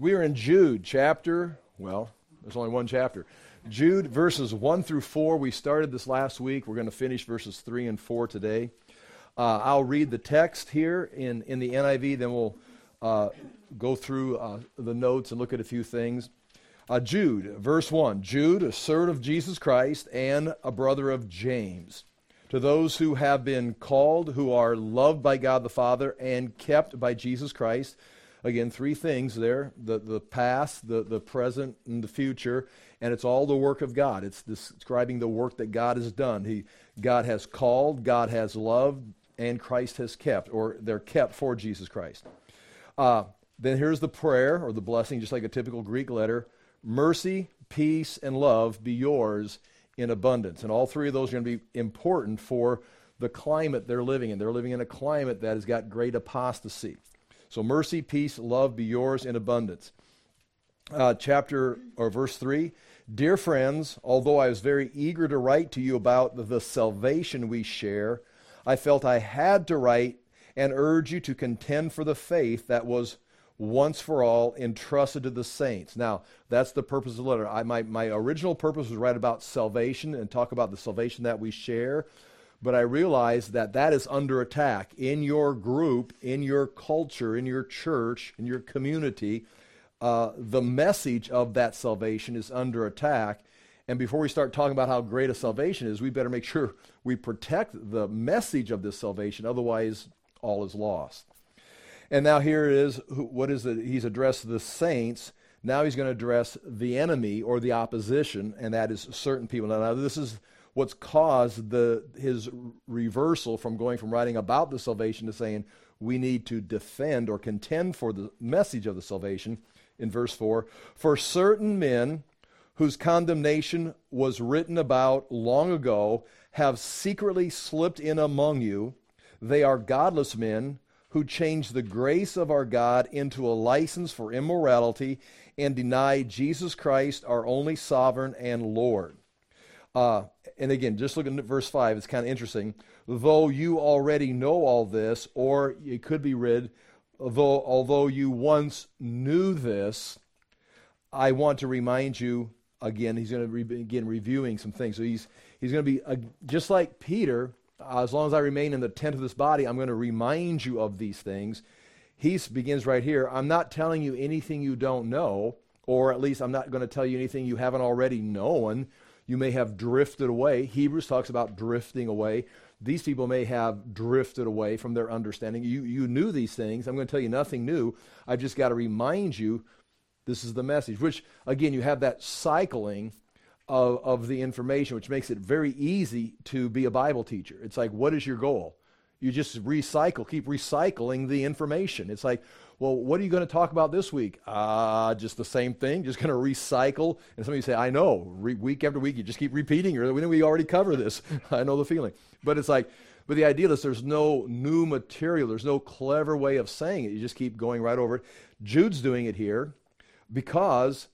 We are in Jude chapter, well, there's only one chapter. Jude verses 1 through 4. We started this last week. We're going to finish verses 3 and 4 today. Uh, I'll read the text here in, in the NIV, then we'll uh, go through uh, the notes and look at a few things. Uh, Jude, verse 1 Jude, a servant of Jesus Christ and a brother of James. To those who have been called, who are loved by God the Father and kept by Jesus Christ Again, three things there the, the past, the, the present, and the future. And it's all the work of God. It's describing the work that God has done. He, God has called, God has loved, and Christ has kept, or they're kept for Jesus Christ. Uh, then here's the prayer or the blessing, just like a typical Greek letter mercy, peace, and love be yours in abundance. And all three of those are going to be important for the climate they're living in. They're living in a climate that has got great apostasy. So mercy, peace, love be yours in abundance. Uh, chapter or verse 3 Dear friends, although I was very eager to write to you about the salvation we share, I felt I had to write and urge you to contend for the faith that was once for all entrusted to the saints. Now, that's the purpose of the letter. I, my, my original purpose was write about salvation and talk about the salvation that we share but I realize that that is under attack in your group, in your culture, in your church, in your community. Uh, the message of that salvation is under attack. And before we start talking about how great a salvation is, we better make sure we protect the message of this salvation. Otherwise, all is lost. And now here it is. What is it? He's addressed the saints. Now he's going to address the enemy or the opposition, and that is certain people. Now, this is what's caused the, his reversal from going from writing about the salvation to saying we need to defend or contend for the message of the salvation in verse 4 For certain men whose condemnation was written about long ago have secretly slipped in among you. They are godless men who change the grace of our God into a license for immorality and deny Jesus Christ, our only sovereign and Lord. Uh, and again, just looking at verse 5, it's kind of interesting. Though you already know all this, or it could be read, although, although you once knew this, I want to remind you again. He's going to re- begin reviewing some things. So he's, he's going to be, uh, just like Peter, uh, as long as I remain in the tent of this body, I'm going to remind you of these things. He begins right here. I'm not telling you anything you don't know, or at least I'm not going to tell you anything you haven't already known you may have drifted away. Hebrews talks about drifting away. These people may have drifted away from their understanding. You, you knew these things. I'm going to tell you nothing new. I've just got to remind you this is the message, which, again, you have that cycling of, of the information, which makes it very easy to be a Bible teacher. It's like, what is your goal? You just recycle, keep recycling the information. It's like, well, what are you going to talk about this week? Uh, just the same thing, just going to recycle. And some of you say, I know, re- week after week, you just keep repeating it. We we already cover this. I know the feeling. But it's like, but the idea is there's no new material, there's no clever way of saying it. You just keep going right over it. Jude's doing it here because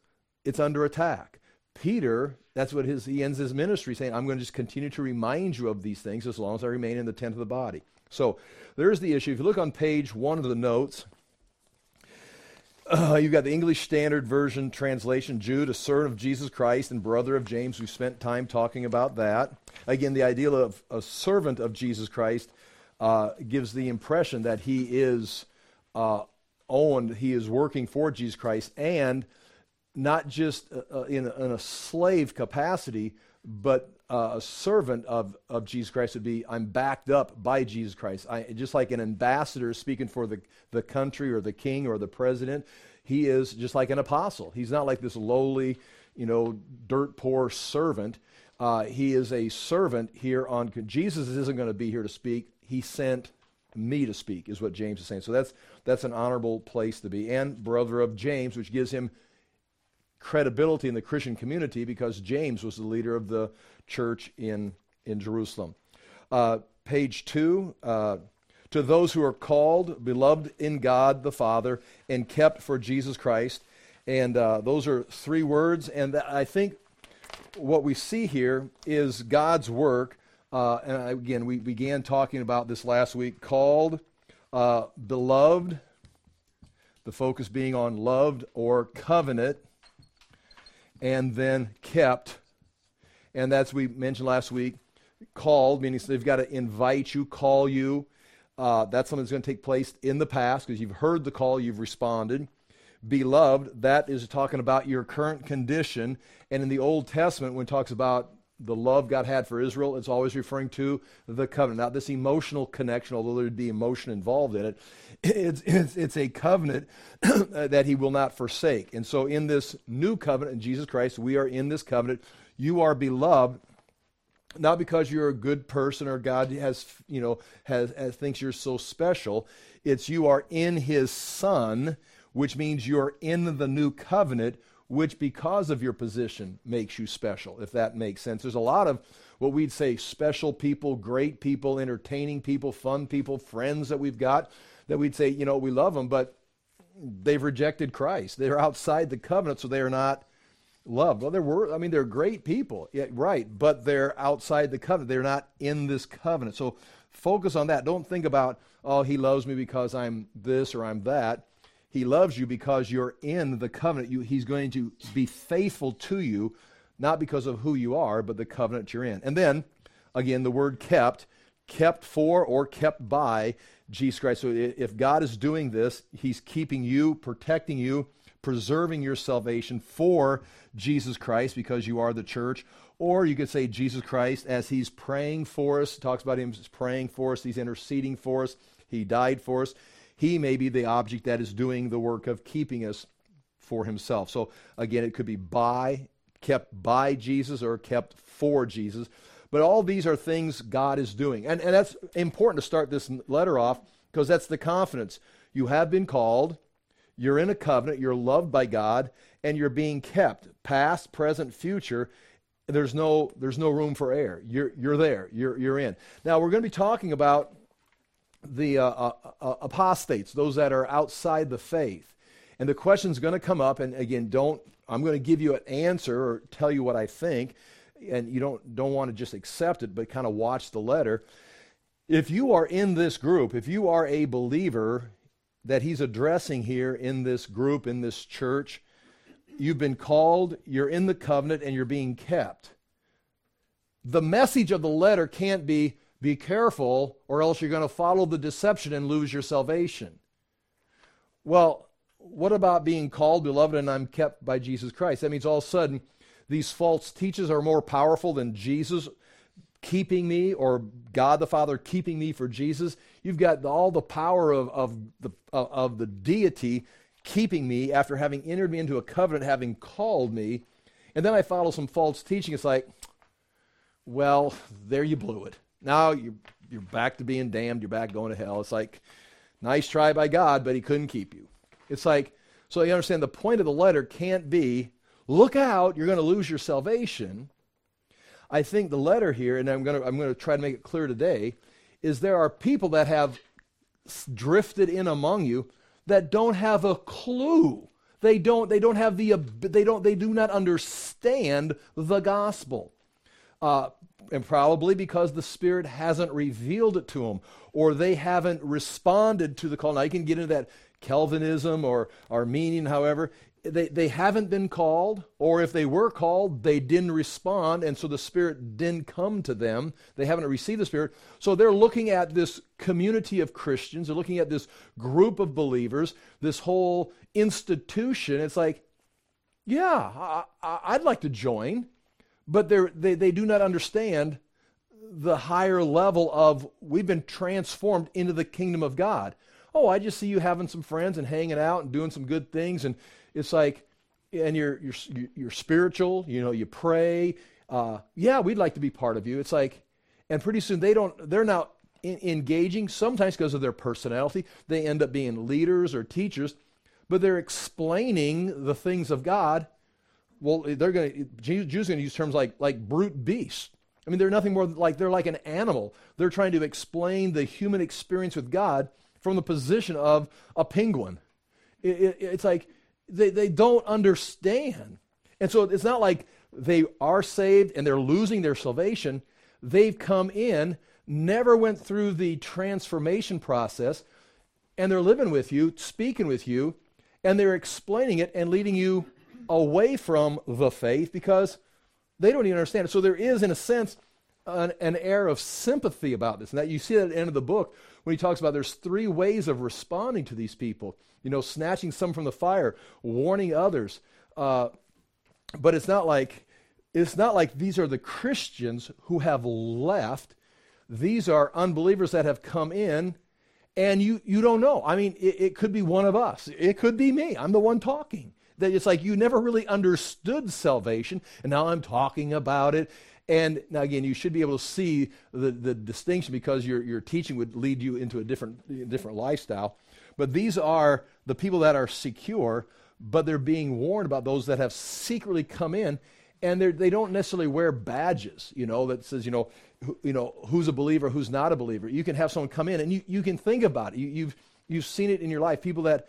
it's under attack. Peter, that's what his, he ends his ministry saying, I'm going to just continue to remind you of these things as long as I remain in the tent of the body. So there's the issue. If you look on page one of the notes, uh, you've got the English Standard Version translation, Jude, a servant of Jesus Christ and brother of James. We spent time talking about that. Again, the idea of a servant of Jesus Christ uh, gives the impression that he is uh, owned, he is working for Jesus Christ, and not just uh, uh, in, in, a slave capacity, but uh, a servant of, of Jesus Christ would be I'm backed up by Jesus Christ. I, just like an ambassador speaking for the, the country or the king or the president, he is just like an apostle. He's not like this lowly, you know, dirt poor servant. Uh, he is a servant here on. Jesus isn't going to be here to speak. He sent me to speak, is what James is saying. So that's that's an honorable place to be. And brother of James, which gives him credibility in the Christian community because James was the leader of the church in, in Jerusalem. Uh, page two uh, to those who are called, beloved in God the Father, and kept for Jesus Christ. And uh, those are three words. And I think what we see here is God's work. Uh, and again, we began talking about this last week called, uh, beloved, the focus being on loved or covenant, and then kept. And that's we mentioned last week. Called, meaning they've got to invite you, call you. Uh, that's something that's going to take place in the past because you've heard the call, you've responded. Beloved, that is talking about your current condition. And in the Old Testament, when it talks about the love God had for Israel, it's always referring to the covenant. Not this emotional connection, although there'd be emotion involved in it. It's, it's, it's a covenant that he will not forsake. And so in this new covenant in Jesus Christ, we are in this covenant. You are beloved not because you're a good person or God has, you know, has, has thinks you're so special. It's you are in his son, which means you're in the new covenant which because of your position makes you special, if that makes sense. There's a lot of what we'd say special people, great people, entertaining people, fun people, friends that we've got that we'd say, you know, we love them, but they've rejected Christ. They're outside the covenant, so they are not loved. Well, there were, I mean, they're great people, yeah, right, but they're outside the covenant. They're not in this covenant. So focus on that. Don't think about, oh, he loves me because I'm this or I'm that. He loves you because you're in the covenant. You, he's going to be faithful to you, not because of who you are, but the covenant you're in. And then, again, the word kept, kept for or kept by Jesus Christ. So if God is doing this, He's keeping you, protecting you, preserving your salvation for Jesus Christ because you are the church. Or you could say Jesus Christ as He's praying for us, talks about Him praying for us, He's interceding for us, He died for us. He may be the object that is doing the work of keeping us for himself. So again, it could be by, kept by Jesus or kept for Jesus. But all these are things God is doing. And, and that's important to start this letter off because that's the confidence. You have been called, you're in a covenant, you're loved by God, and you're being kept, past, present, future. There's no, there's no room for error. You're, you're there, you're, you're in. Now, we're going to be talking about the uh, uh, uh, apostates, those that are outside the faith. And the question's going to come up, and again, don't, I'm going to give you an answer or tell you what I think, and you don't, don't want to just accept it, but kind of watch the letter. If you are in this group, if you are a believer that he's addressing here in this group, in this church, you've been called, you're in the covenant, and you're being kept. The message of the letter can't be, be careful, or else you're going to follow the deception and lose your salvation. Well, what about being called, beloved, and I'm kept by Jesus Christ? That means all of a sudden these false teachers are more powerful than Jesus keeping me or God the Father keeping me for Jesus. You've got all the power of, of, the, of the deity keeping me after having entered me into a covenant, having called me. And then I follow some false teaching. It's like, well, there you blew it. Now you're, you're back to being damned. You're back going to hell. It's like, nice try by God, but he couldn't keep you. It's like, so you understand the point of the letter can't be, look out, you're going to lose your salvation. I think the letter here, and I'm going to, I'm going to try to make it clear today, is there are people that have drifted in among you that don't have a clue. They don't, they don't have the, they don't, they do not understand the gospel. Uh, and probably because the Spirit hasn't revealed it to them, or they haven't responded to the call. Now, you can get into that Calvinism or Arminian, however. They, they haven't been called, or if they were called, they didn't respond, and so the Spirit didn't come to them. They haven't received the Spirit. So they're looking at this community of Christians, they're looking at this group of believers, this whole institution. It's like, yeah, I, would like to join but they, they do not understand the higher level of we've been transformed into the kingdom of God. Oh, I just see you having some friends and hanging out and doing some good things, and it's like, and you're you're you're spiritual. You know, you pray. Uh, yeah, we'd like to be part of you. It's like, and pretty soon they don't. They're now in, engaging. Sometimes because of their personality, they end up being leaders or teachers, but they're explaining the things of God well, they're going to, Jude's going to use terms like, like brute beast. I mean, they're nothing more like they're like an animal. They're trying to explain the human experience with God from the position of a penguin. It, it, it's like they, they don't understand. And so it's not like they are saved and they're losing their salvation. They've come in, never went through the transformation process, and they're living with you, speaking with you, and they're explaining it and leading you away from the faith because they don't even understand it. So there is, in a sense, an, an air of sympathy about this. And that you see that at the end of the book when he talks about there's three ways of responding to these people. You know, snatching some from the fire, warning others. Uh, but it's not like it's not like these are the Christians who have left. These are unbelievers that have come in, and you you don't know. I mean, it, it could be one of us. It could be me. I'm the one talking. That it's like you never really understood salvation, and now I'm talking about it. And now, again, you should be able to see the, the distinction because your, your teaching would lead you into a different, different lifestyle. But these are the people that are secure, but they're being warned about those that have secretly come in, and they don't necessarily wear badges, you know, that says, you know, who, you know, who's a believer, who's not a believer. You can have someone come in, and you, you can think about it. You, you've, you've seen it in your life. People that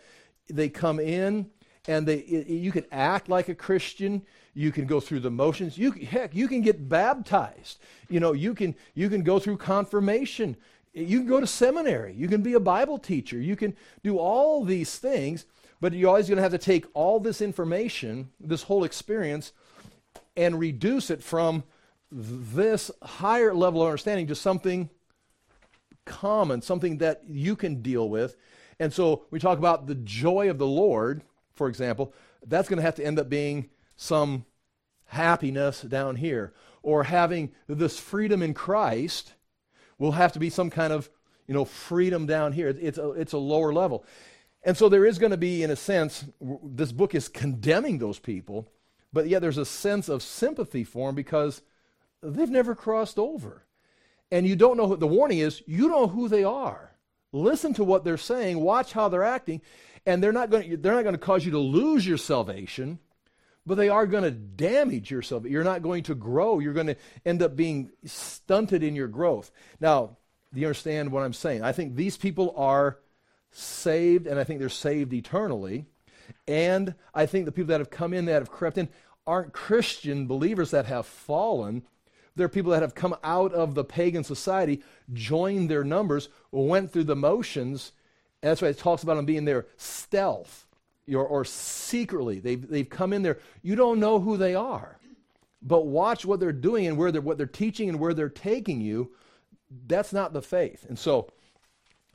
they come in, and they, you can act like a Christian. You can go through the motions. You, heck, you can get baptized. You know, you can, you can go through confirmation. You can go to seminary. You can be a Bible teacher. You can do all these things, but you're always going to have to take all this information, this whole experience, and reduce it from this higher level of understanding to something common, something that you can deal with. And so we talk about the joy of the Lord for example, that's going to have to end up being some happiness down here. Or having this freedom in Christ will have to be some kind of, you know, freedom down here. It's a, it's a lower level. And so there is going to be, in a sense, this book is condemning those people, but yet there's a sense of sympathy for them because they've never crossed over. And you don't know who the warning is, you know who they are. Listen to what they're saying, watch how they're acting, and they're not going to, they're not going to cause you to lose your salvation, but they are going to damage your salvation. You're not going to grow. You're going to end up being stunted in your growth. Now, do you understand what I'm saying? I think these people are saved, and I think they're saved eternally. And I think the people that have come in, that have crept in, aren't Christian believers that have fallen. They're people that have come out of the pagan society, joined their numbers, went through the motions, and that's why it talks about them being there stealth or, or secretly. They've, they've come in there. You don't know who they are. But watch what they're doing and where they're, what they're teaching and where they're taking you. That's not the faith. And so,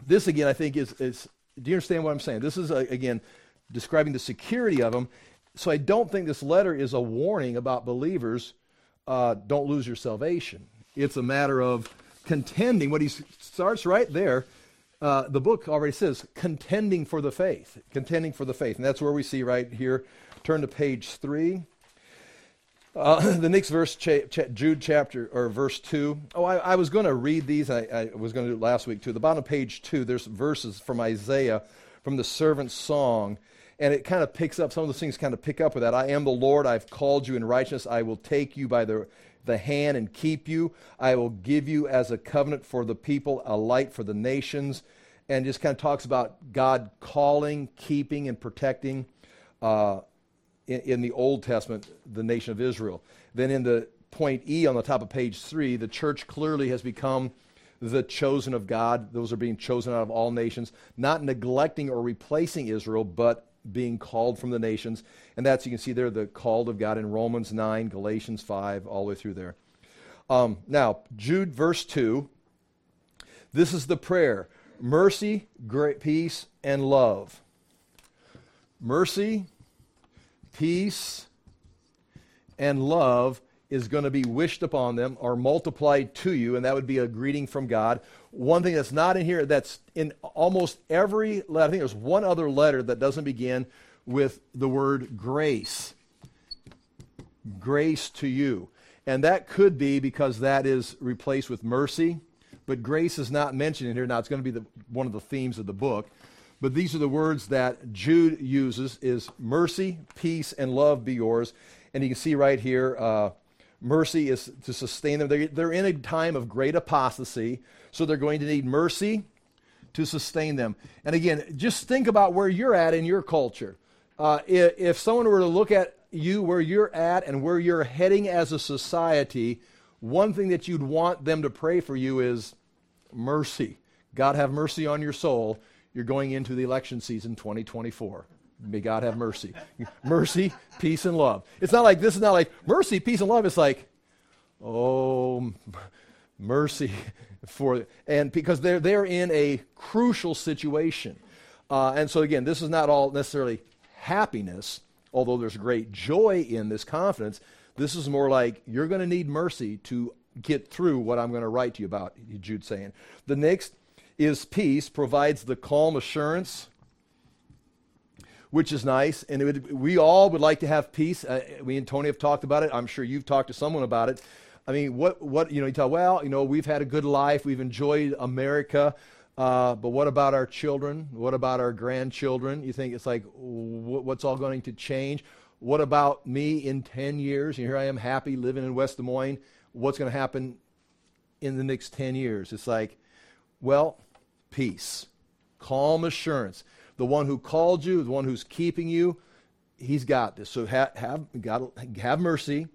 this again, I think, is, is do you understand what I'm saying? This is, uh, again, describing the security of them. So, I don't think this letter is a warning about believers uh, don't lose your salvation. It's a matter of contending. What he starts right there uh, the book already says contending for the faith, contending for the faith. And that's where we see right here. Turn to page 3. Uh, the next verse, cha- cha- Jude chapter, or verse 2. Oh, I, I was going to read these. I, I was going to do it last week too. The bottom of page 2, there's verses from Isaiah from the servant's song. And it kind of picks up, some of those things kind of pick up with that. I am the Lord, I've called you in righteousness. I will take you by the the hand and keep you. I will give you as a covenant for the people, a light for the nations. And just kind of talks about God calling, keeping, and protecting uh, in, in the Old Testament the nation of Israel. Then in the point E on the top of page three, the church clearly has become the chosen of God. Those are being chosen out of all nations, not neglecting or replacing Israel, but being called from the nations. And that's, you can see there, the called of God in Romans 9, Galatians 5, all the way through there. Um, now, Jude, verse 2. This is the prayer mercy, great peace, and love. Mercy, peace, and love is going to be wished upon them or multiplied to you, and that would be a greeting from God. One thing that's not in here, that's in almost every letter, I think there's one other letter that doesn't begin with the word grace. Grace to you. And that could be because that is replaced with mercy, but grace is not mentioned in here. Now, it's going to be the, one of the themes of the book. But these are the words that Jude uses is mercy, peace, and love be yours. And you can see right here, uh, Mercy is to sustain them. They're, they're in a time of great apostasy, so they're going to need mercy to sustain them. And again, just think about where you're at in your culture. Uh, if, if someone were to look at you where you're at and where you're heading as a society, one thing that you'd want them to pray for you is mercy. God have mercy on your soul. You're going into the election season 2024. May God have mercy. mercy, peace, and love. It's not like this is not like mercy, peace, and love. It's like, oh, mercy for and because they're they're in a crucial situation. Uh, and so again, this is not all necessarily happiness, although there's great joy in this confidence. This is more like you're going to need mercy to get through what I'm going to write to you about, Jude saying. The next is peace, provides the calm assurance, which is nice. And would, we all would like to have peace. Uh, we and Tony have talked about it. I'm sure you've talked to someone about it. I mean, what, what, you know, you tell, well, you know, we've had a good life, we've enjoyed America, uh, but what about our children? What about our grandchildren? You think it's like, what's all going to change? What about me in 10 years? And here I am happy living in West Des Moines. What's going to happen in the next 10 years? It's like, well, peace, calm assurance. The one who called you, the one who's keeping you, he's got this. So have, have, God, have mercy,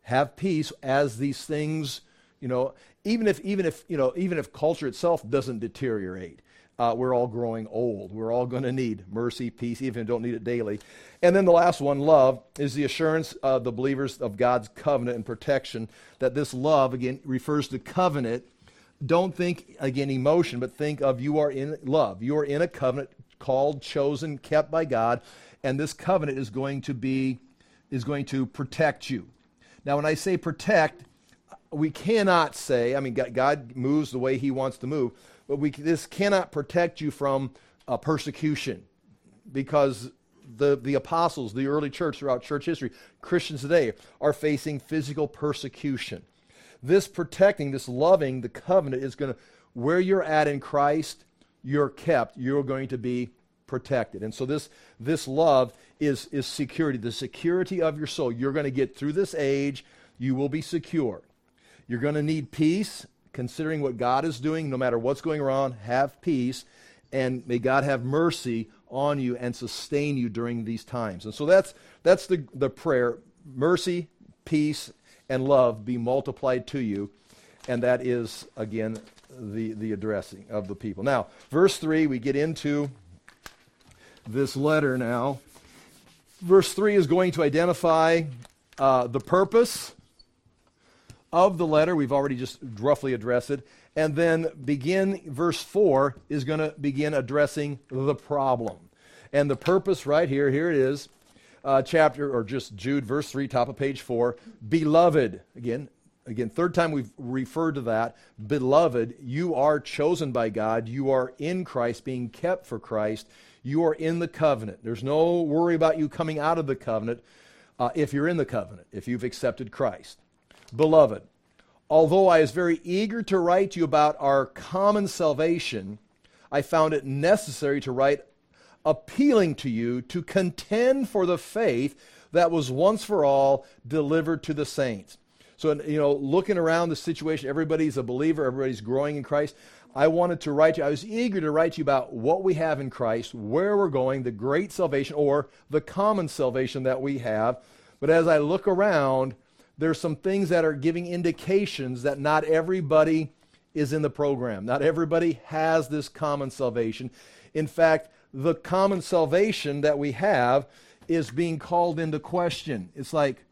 have peace as these things, you know, even if, even if, you know, even if culture itself doesn't deteriorate. Uh, we're all growing old. We're all going to need mercy, peace, even if we don't need it daily. And then the last one, love, is the assurance of the believers of God's covenant and protection. That this love, again, refers to covenant don't think again emotion, but think of you are in love. You are in a covenant called, chosen, kept by God, and this covenant is going to be is going to protect you. Now, when I say protect, we cannot say, I mean, God moves the way He wants to move, but we, this cannot protect you from uh, persecution because the, the apostles, the early church throughout church history, Christians today are facing physical persecution. This protecting, this loving, the covenant is going to, where you're at in Christ, you're kept, you're going to be protected. And so this, this love is, is security, the security of your soul. You're going to get through this age, you will be secure. You're going to need peace, considering what God is doing, no matter what's going on, have peace, and may God have mercy on you and sustain you during these times. And so that's, that's the, the prayer mercy, peace, and love be multiplied to you. And that is, again, the, the addressing of the people. Now, verse 3, we get into this letter now. Verse 3 is going to identify uh, the purpose of the letter. We've already just roughly addressed it. And then begin, verse 4 is going to begin addressing the problem. And the purpose right here, here it is uh, chapter, or just Jude, verse 3, top of page 4. Beloved, again, again, third time we've referred to that. Beloved, you are chosen by God. You are in Christ, being kept for Christ. You are in the covenant. There's no worry about you coming out of the covenant uh, if you're in the covenant, if you've accepted Christ. Beloved, although I was very eager to write to you about our common salvation, I found it necessary to write appealing to you to contend for the faith that was once for all delivered to the saints. So, you know, looking around the situation, everybody's a believer, everybody's growing in Christ. I wanted to write you, I was eager to write you about what we have in Christ, where we're going, the great salvation or the common salvation that we have. But as I look around, there's some things that are giving indications that not everybody is in the program. Not everybody has this common salvation. In fact, the common salvation that we have is being called into question. It's like,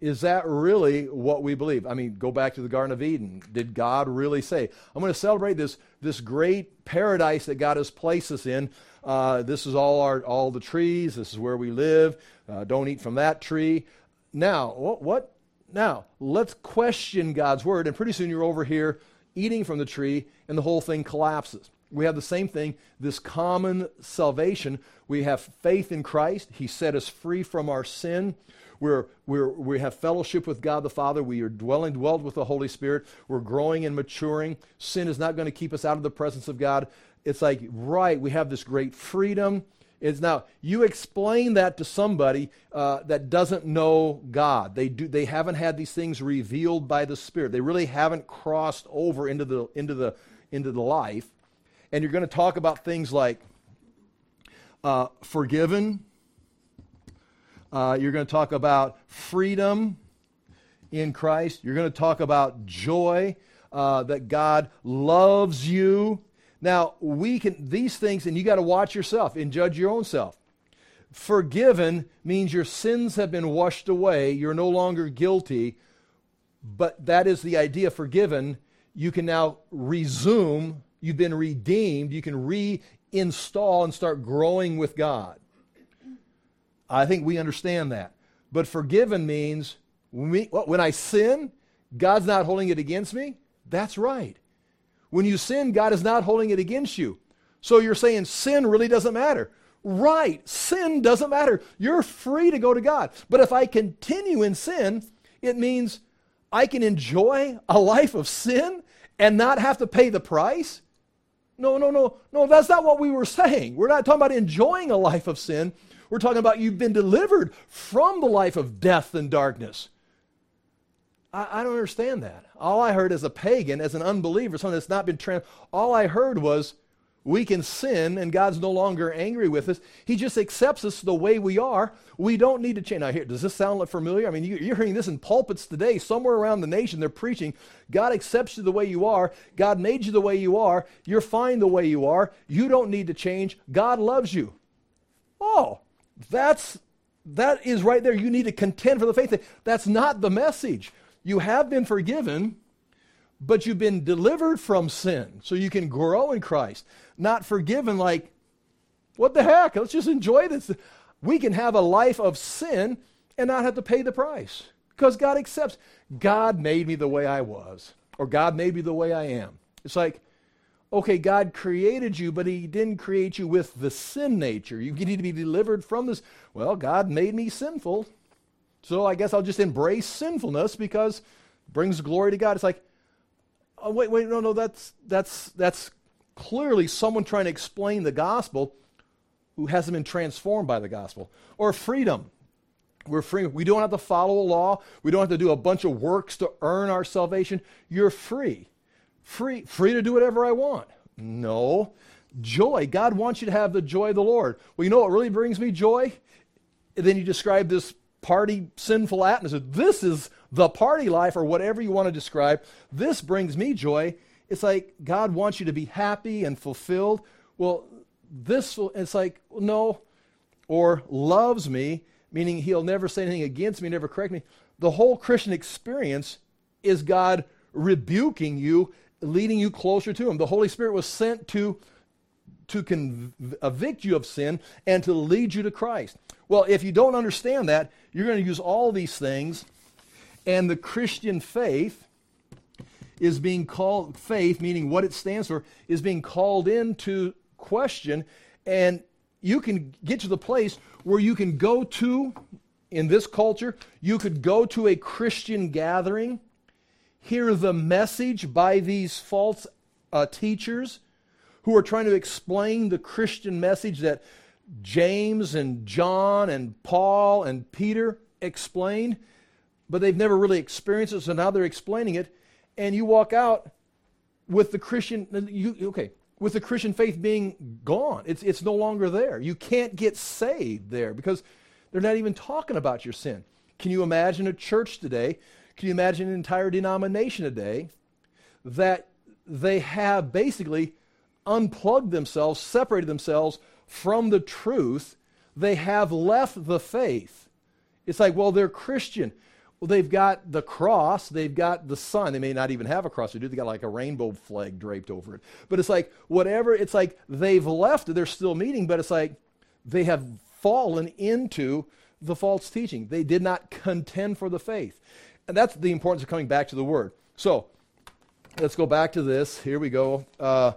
is that really what we believe? I mean, go back to the Garden of Eden. Did God really say, I'm going to celebrate this, this great paradise that God has placed us in? Uh, this is all, our, all the trees. This is where we live. Uh, don't eat from that tree. Now, what, what? Now, let's question God's word. And pretty soon you're over here eating from the tree, and the whole thing collapses we have the same thing this common salvation. We have faith in Christ. He set us free from our sin. We're, we're, we have fellowship with God the Father. We are dwelling, dwelled with the Holy Spirit. We're growing and maturing. Sin is not going to keep us out of the presence of God. It's like, right, we have this great freedom. It's now, you explain that to somebody uh, that doesn't know God. They, do, they haven't had these things revealed by the Spirit. They really haven't crossed over into the, into the, into the life and you're going to talk about things like uh, forgiven. Uh, you're going to talk about freedom in Christ. You're going to talk about joy, uh, that God loves you. Now, we can, these things, and you got to watch yourself and judge your own self. Forgiven means your sins have been washed away. You're no longer guilty. But that is the idea forgiven. You can now resume. You've been redeemed. You can reinstall and start growing with God. I think we understand that. But forgiven means when, I sin, God's not holding it against me. That's right. When you sin, God is not holding it against you. So you're saying sin really doesn't matter. Right. Sin doesn't matter. You're free to go to God. But if I continue in sin, it means I can enjoy a life of sin and not have to pay the price. No, no, no, no, that's not what we were saying. We're not talking about enjoying a life of sin. We're talking about you've been delivered from the life of death and darkness. I, I don't understand that. All I heard as a pagan, as an unbeliever, someone that's not been trans, all I heard was we can sin and God's no longer angry with us. He just accepts us the way we are. We don't need to change. Now, here, does this sound familiar? I mean, you, are hearing this in pulpits today, somewhere around the nation. They're preaching God accepts you the way you are. God made you the way you are. You're fine the way you are. You don't need to change. God loves you. Oh, that's that is right there. You need to contend for the faith. That's not the message. You have been forgiven, but you've been delivered from sin so you can grow in Christ. Not forgiven like, what the heck? Let's just enjoy this. We can have a life of sin and not have to pay the price because God accepts. God made me the way I was, or God made me the way I am. It's like, okay, God created you, but He didn't create you with the sin nature. You need to be delivered from this. Well, God made me sinful. So I guess I'll just embrace sinfulness because it brings glory to God. It's like, oh, wait, wait, no, no, that's, that's, that's clearly someone trying to explain the gospel who hasn't been transformed by the gospel. Or freedom. We're free. We don't have to follow a law. We don't have to do a bunch of works to earn our salvation. You're free. Free, free to do whatever I want. No. Joy. God wants you to have the joy of the Lord. Well, you know what really brings me joy? And then you describe this party sinful atmosphere. This is the party life, or whatever you want to describe. This brings me joy. It's like God wants you to be happy and fulfilled. Well, this, it's like, no, or loves me, meaning he'll never say anything against me, never correct me. The whole Christian experience is God rebuking you, leading you closer to him. The Holy Spirit was sent to to convict you of sin and to lead you to Christ. Well, if you don't understand that, you're going to use all these things, and the Christian faith is being called, faith, meaning what it stands for, is being called into question, and you can get to the place where you can go to, in this culture, you could go to a Christian gathering, hear the message by these false uh, teachers who are trying to explain the Christian message that James and John and Paul and Peter explained, but they've never really experienced it, so now they're explaining it. And you walk out with the Christian, you, okay, with the Christian faith being gone. It's, it's no longer there. You can't get saved there because they're not even talking about your sin. Can you imagine a church today? Can you imagine an entire denomination today that they have basically unplugged themselves, separated themselves from the truth, they have left the faith. It's like, well, they're Christian. Well, they've got the cross, they've got the sun. They may not even have a cross, they do. They got like a rainbow flag draped over it. But it's like, whatever, it's like they've left, they're still meeting, but it's like they have fallen into the false teaching. They did not contend for the faith. And that's the importance of coming back to the word. So, let's go back to this. Here we go. Uh,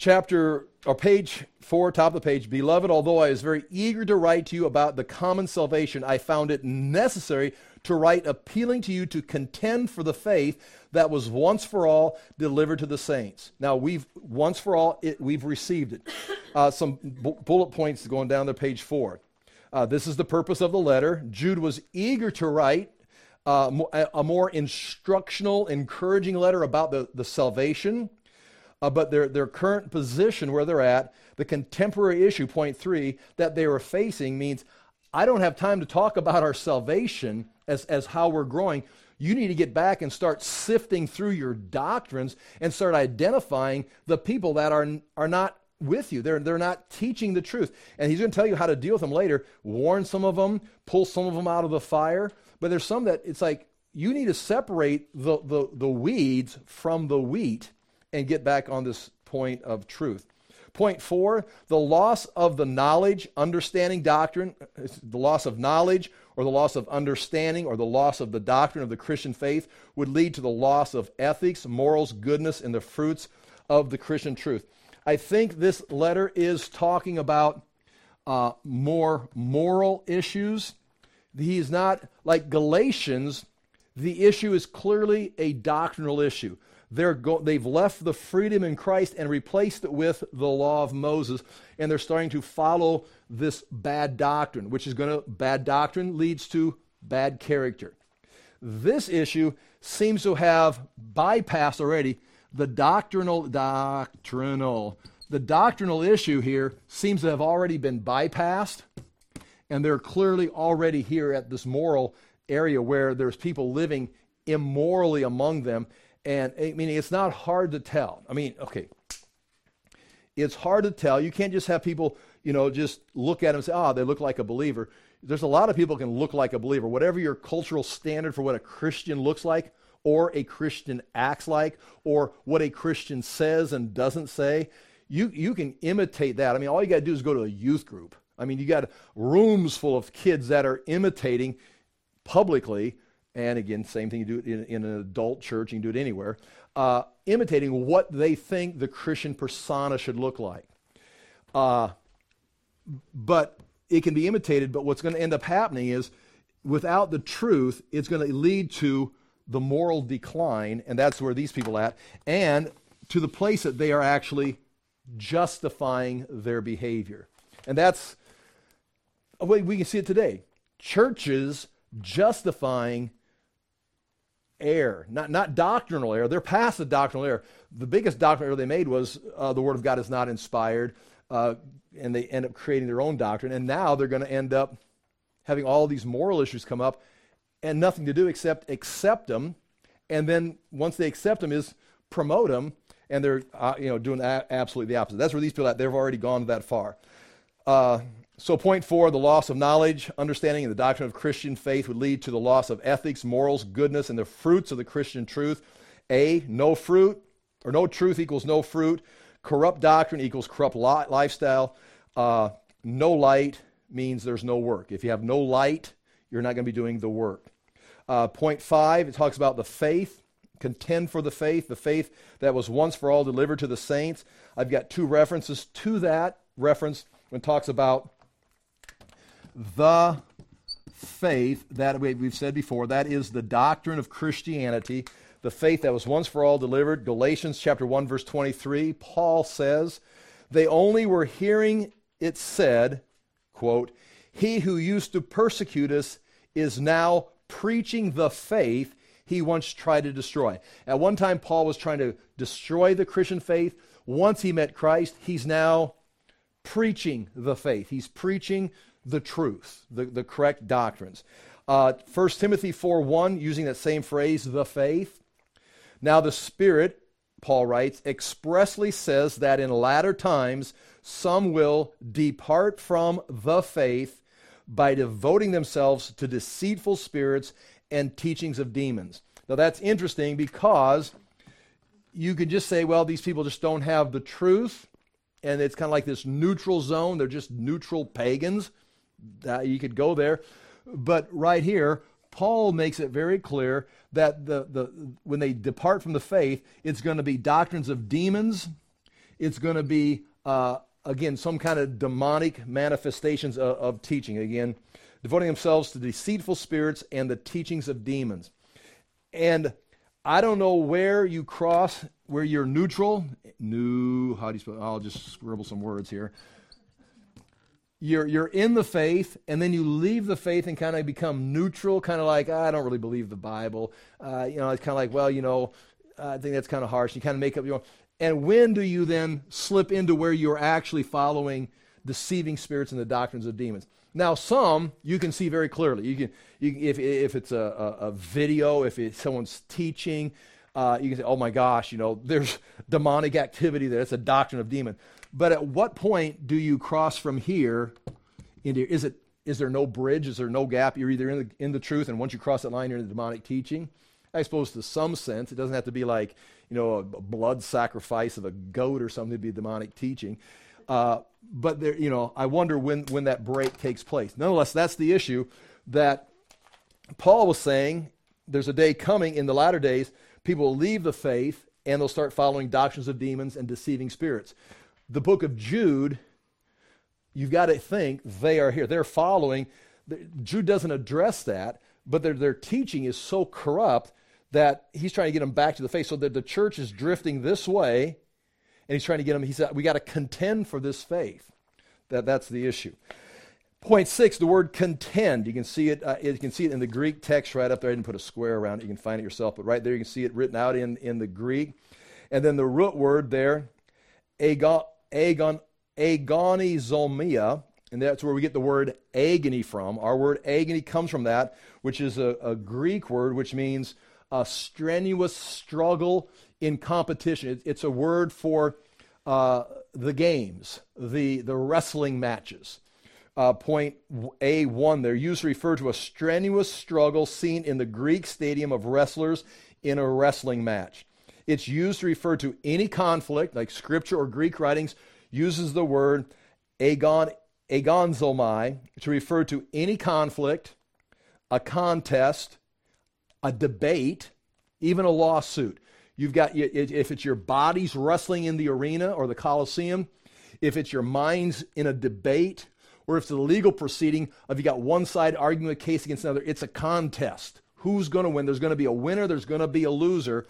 chapter or page four, top of the page. Beloved, although I was very eager to write to you about the common salvation, I found it necessary to write appealing to you to contend for the faith that was once for all delivered to the saints. Now we've once for all it, we've received it. Uh, some bu- bullet points going down to page four. Uh, this is the purpose of the letter. Jude was eager to write uh, a more instructional, encouraging letter about the, the salvation uh, but their, their current position where they're at, the contemporary issue, point three, that they were facing means I don't have time to talk about our salvation as, as how we're growing. You need to get back and start sifting through your doctrines and start identifying the people that are, are not with you. They're, they're not teaching the truth. And he's going to tell you how to deal with them later. Warn some of them, pull some of them out of the fire. But there's some that it's like you need to separate the, the, the weeds from the wheat and get back on this point of truth. Point four, the loss of the knowledge, understanding doctrine, the loss of knowledge or the loss of understanding or the loss of the doctrine of the Christian faith would lead to the loss of ethics, morals, goodness, and the fruits of the Christian truth. I think this letter is talking about uh, more moral issues. He's not like Galatians, the issue is clearly a doctrinal issue. They're go- they've left the freedom in Christ and replaced it with the law of Moses, and they're starting to follow this bad doctrine, which is going to, bad doctrine leads to bad character. This issue seems to have bypassed already the doctrinal, doctrinal, the doctrinal issue here seems to have already been bypassed, and they're clearly already here at this moral area where there's people living immorally among them, and I it's not hard to tell. I mean, okay, it's hard to tell. You can't just have people, you know, just look at them and say, oh, they look like a believer. There's a lot of people can look like a believer. Whatever your cultural standard for what a Christian looks like, or a Christian acts like, or what a Christian says and doesn't say, you, you can imitate that. I mean, all you got to do is go to a youth group. I mean, you got rooms full of kids that are imitating publicly and again, same thing you do in, in an adult church, you can do it anywhere, uh, imitating what they think the Christian persona should look like. Uh, but it can be imitated, but what's going to end up happening is without the truth, it's going to lead to the moral decline, and that's where these people are at, and to the place that they are actually justifying their behavior. And that's we can see it today. Churches justifying error, not, not doctrinal error. They're past the doctrinal error. The biggest doctrinal error they made was uh, the Word of God is not inspired, uh, and they end up creating their own doctrine. And now they're going to end up having all these moral issues come up and nothing to do except accept them. And then once they accept them, is promote them, and they're uh, you know doing a- absolutely the opposite. That's where these people at. They've already gone that far. So, point four the loss of knowledge, understanding, and the doctrine of Christian faith would lead to the loss of ethics, morals, goodness, and the fruits of the Christian truth. A, no fruit, or no truth equals no fruit. Corrupt doctrine equals corrupt lifestyle. Uh, no light means there's no work. If you have no light, you're not going to be doing the work. Uh, point five, it talks about the faith. Contend for the faith, the faith that was once for all delivered to the saints. I've got two references to that reference when it talks about the faith that we've said before, that is the doctrine of Christianity, the faith that was once for all delivered. Galatians chapter 1 verse 23, Paul says, they only were hearing it said, quote, he who used to persecute us is now preaching the faith he once tried to destroy. At one time, Paul was trying to destroy the Christian faith. Once he met Christ, he's now preaching the faith. He's preaching the truth, the, the correct doctrines. Uh, 1 Timothy 4 1, using that same phrase, the faith. Now, the Spirit, Paul writes, expressly says that in latter times some will depart from the faith by devoting themselves to deceitful spirits and teachings of demons. Now, that's interesting because you could just say, well, these people just don't have the truth, and it's kind of like this neutral zone. They're just neutral pagans that you could go there. But right here, Paul makes it very clear that the, the, when they depart from the faith, it's going to be doctrines of demons. It's going to be, uh, again, some kind of demonic manifestations of, of teaching. Again, devoting themselves to deceitful spirits and the teachings of demons. And I don't know where you cross, where you're neutral. New, how do you spell? I'll just scribble some words here you're, you're in the faith and then you leave the faith and kind of become neutral, kind of like, ah, I don't really believe the Bible. Uh, you know, it's kind of like, well, you know, I think that's kind of harsh. You kind of make up your own. And when do you then slip into where you're actually following deceiving spirits and the doctrines of demons? Now, some you can see very clearly. You can, you, if, if it's a, a, a video, if it's someone's teaching, uh, you can say, oh my gosh, you know, there's demonic activity there. It's a doctrine of demon. But at what point do you cross from here into, is it, is there no bridge? Is there no gap? You're either in the, in the truth, and once you cross that line, you're in the demonic teaching. I suppose to some sense, it doesn't have to be like, you know, a blood sacrifice of a goat or something to be demonic teaching. Uh, but there, you know, I wonder when, when that break takes place. Nonetheless, that's the issue that Paul was saying. There's a day coming in the latter days, people will leave the faith and they'll start following doctrines of demons and deceiving spirits. The book of Jude, you've got to think they are here. They're following. Jude doesn't address that, but their, their teaching is so corrupt that he's trying to get them back to the faith. So that the church is drifting this way, and he's trying to get them, he said, we got to contend for this faith. That, that's the issue. Point six, the word contend. You can see it. Uh, you can see it in the Greek text right up there. I didn't put a square around it. You can find it yourself, but right there you can see it written out in, in the Greek. And then the root word there, agon, agon, agonizomai, and that's where we get the word agony from. Our word agony comes from that, which is a, a Greek word which means a strenuous struggle in competition. It, it's a word for uh, the games, the, the wrestling matches. Uh, point A1 there, used to refer to a strenuous struggle seen in the Greek stadium of wrestlers in a wrestling match. It's used to refer to any conflict, like scripture or Greek writings uses the word agon, agonizomai to refer to any conflict, a contest, a debate, even a lawsuit. You've got, if it's your body's wrestling in the arena or the Coliseum, if it's your mind's in a debate, or if it's a legal proceeding of you got one side arguing a case against another, it's a contest. Who's going to win? There's going to be a winner, there's going to be a loser.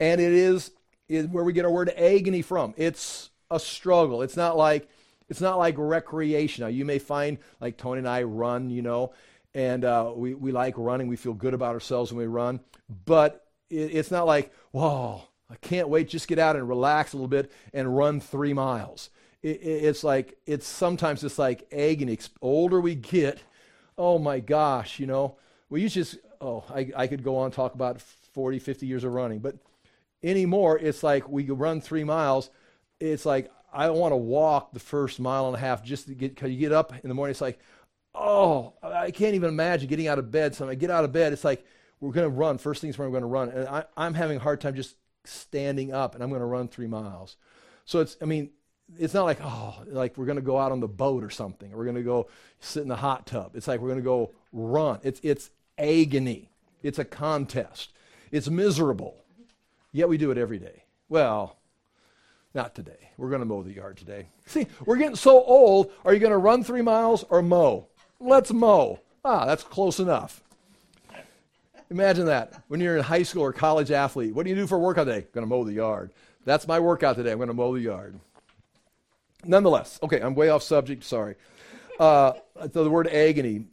And it is, is where we get our word agony from. It's a struggle. It's not like it's not like recreation. Now you may find like Tony and I run, you know, and uh, we, we like running. We feel good about ourselves when we run. But it, it's not like, whoa, I can't wait, just get out and relax a little bit and run three miles. It, it, it's like, it's sometimes it's like agony. Older we get, oh my gosh, you know, we just, oh, I, I could go on talk about 40, 50 years of running, but anymore, it's like we run three miles. It's like, I want to walk the first mile and a half just to get, because you get up in the morning, it's like, oh, I can't even imagine getting out of bed. So I get out of bed, it's like, we're going to run. First things we're going to run. And I, I'm having a hard time just standing up and I'm going to run three miles. So it's, I mean, it's not like, oh, like we're going to go out on the boat or something. Or we're going to go sit in the hot tub. It's like we're going to go run. It's, it's agony. It's a contest. It's miserable. Yet we do it every day. Well, not today. We're going to mow the yard today. See, we're getting so old. Are you going to run three miles or mow? Let's mow. Ah, that's close enough. Imagine that. When you're in high school or college athlete, what do you do for a workout day? Going to mow the yard. That's my workout today. I'm going to mow the yard. Nonetheless, okay, I'm way off subject. Sorry. Uh, the word agony,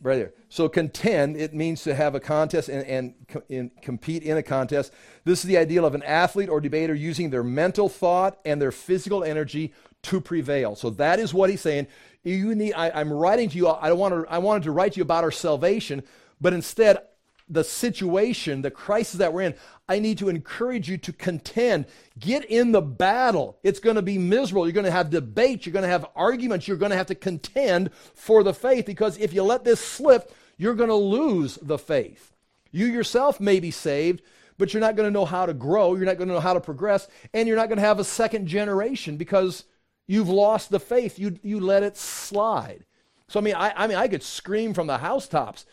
right there. So contend, it means to have a contest and, and, and compete in a contest. This is the ideal of an athlete or debater using their mental thought and their physical energy to prevail. So that is what he's saying. You need. I, am writing to you. I want to. I wanted to write to you about our salvation, but instead the situation, the crisis that we're in, I need to encourage you to contend. Get in the battle. It's going to be miserable. You're going to have debates. You're going to have arguments. You're going to have to contend for the faith because if you let this slip, you're going to lose the faith. You yourself may be saved, but you're not going to know how to grow. You're not going to know how to progress. And you're not going to have a second generation because you've lost the faith. You, you let it slide. So, I mean, I, I mean, I could scream from the housetops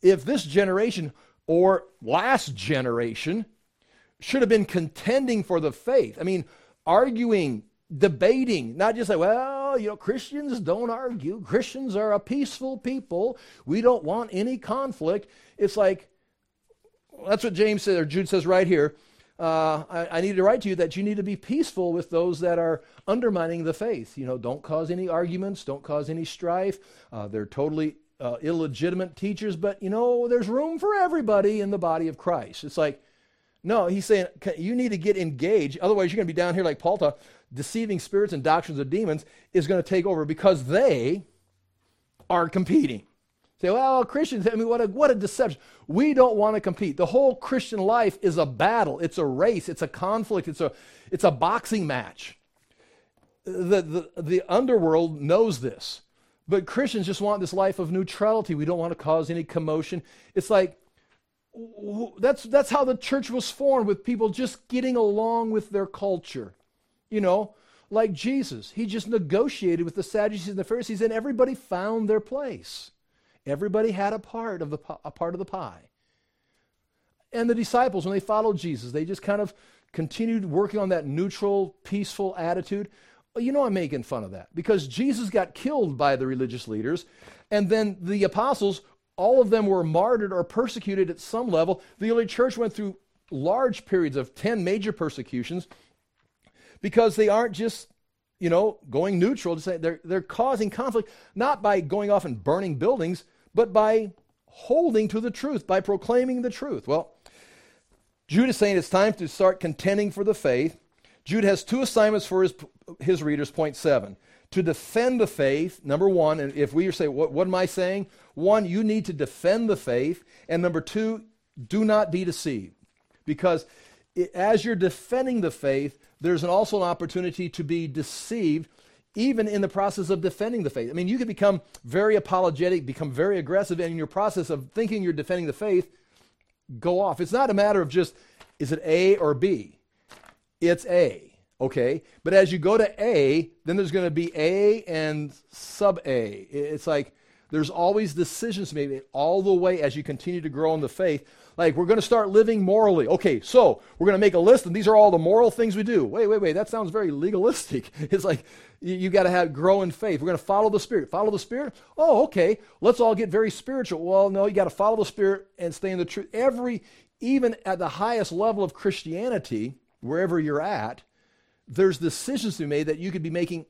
if this generation or last generation should have been contending for the faith. I mean, arguing, debating, not just like, well, you know, Christians don't argue. Christians are a peaceful people. We don't want any conflict. It's like, that's what James says, or Jude says right here. Uh, I, I, need to write to you that you need to be peaceful with those that are undermining the faith. You know, don't cause any arguments, don't cause any strife. Uh, they're totally uh, illegitimate teachers, but you know, there's room for everybody in the body of Christ. It's like, no, he's saying you need to get engaged. Otherwise, you're going to be down here like Paul deceiving spirits and doctrines of demons is going to take over because they are competing. Say, well, Christians, I mean, what a, what a deception. We don't want to compete. The whole Christian life is a battle, it's a race, it's a conflict, it's a, it's a boxing match. The, the, the underworld knows this. But Christians just want this life of neutrality. We don't want to cause any commotion. It's like, that's, that's how the church was formed, with people just getting along with their culture. You know, like Jesus. He just negotiated with the Sadducees and the Pharisees, and everybody found their place. Everybody had a part of the a part of the pie. And the disciples, when they followed Jesus, they just kind of continued working on that neutral, peaceful attitude. You know, I'm making fun of that because Jesus got killed by the religious leaders, and then the apostles, all of them were martyred or persecuted at some level. The early church went through large periods of 10 major persecutions because they aren't just you know going neutral they're, they're causing conflict not by going off and burning buildings but by holding to the truth, by proclaiming the truth. Well, Jude is saying it's time to start contending for the faith. Jude has two assignments for his, his readers. Point seven. To defend the faith, number one, and if we say, what, what am I saying? One, you need to defend the faith. And number two, do not be deceived. Because it, as you're defending the faith, there's an also an opportunity to be deceived even in the process of defending the faith. I mean, you can become very apologetic, become very aggressive, and in your process of thinking you're defending the faith, go off. It's not a matter of just, is it A or B? It's A, okay? But as you go to A, then there's going to be A and sub A. It's like there's always decisions made all the way as you continue to grow in the faith. Like, we're going to start living morally. Okay, so we're going to make a list, and these are all the moral things we do. Wait, wait, wait. That sounds very legalistic. It's like you, got to have grow in faith. We're going to follow the Spirit. Follow the Spirit? Oh, okay. Let's all get very spiritual. Well, no, you got to follow the Spirit and stay in the truth. Every, even at the highest level of Christianity, wherever you're at, there's decisions to be made that you could be making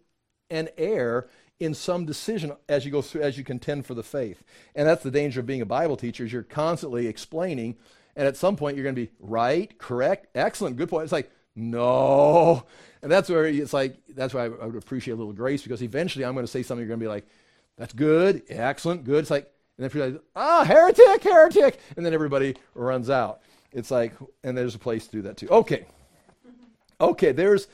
an error in some decision as you go through, as you contend for the faith. And that's the danger of being a Bible teacher is you're constantly explaining, and at some point you're going to be right, correct, excellent, good point. It's like, no. And that's where it's like, that's why I, would appreciate a little grace because eventually I'm going to say something you're going to be like, that's good, excellent, good. It's like, and then you're like, ah, heretic, heretic. And then everybody runs out. It's like, and there's a place to do that too. Okay. Okay, there's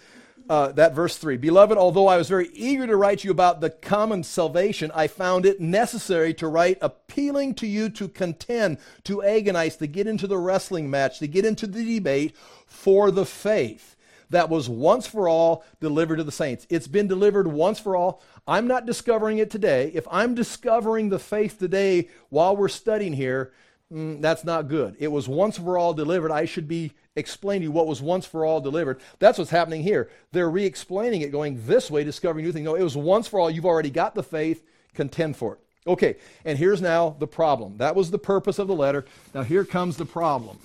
uh, that verse 3 Beloved, although I was very eager to write you about the common salvation, I found it necessary to write appealing to you to contend, to agonize, to get into the wrestling match, to get into the debate for the faith that was once for all delivered to the saints. It's been delivered once for all. I'm not discovering it today. If I'm discovering the faith today while we're studying here, mm, that's not good. It was once for all delivered. I should be explaining to you what was once for all delivered. That's what's happening here. They're re explaining it, going this way, discovering new things. No, it was once for all. You've already got the faith, contend for it. Okay, and here's now the problem. That was the purpose of the letter. Now here comes the problem.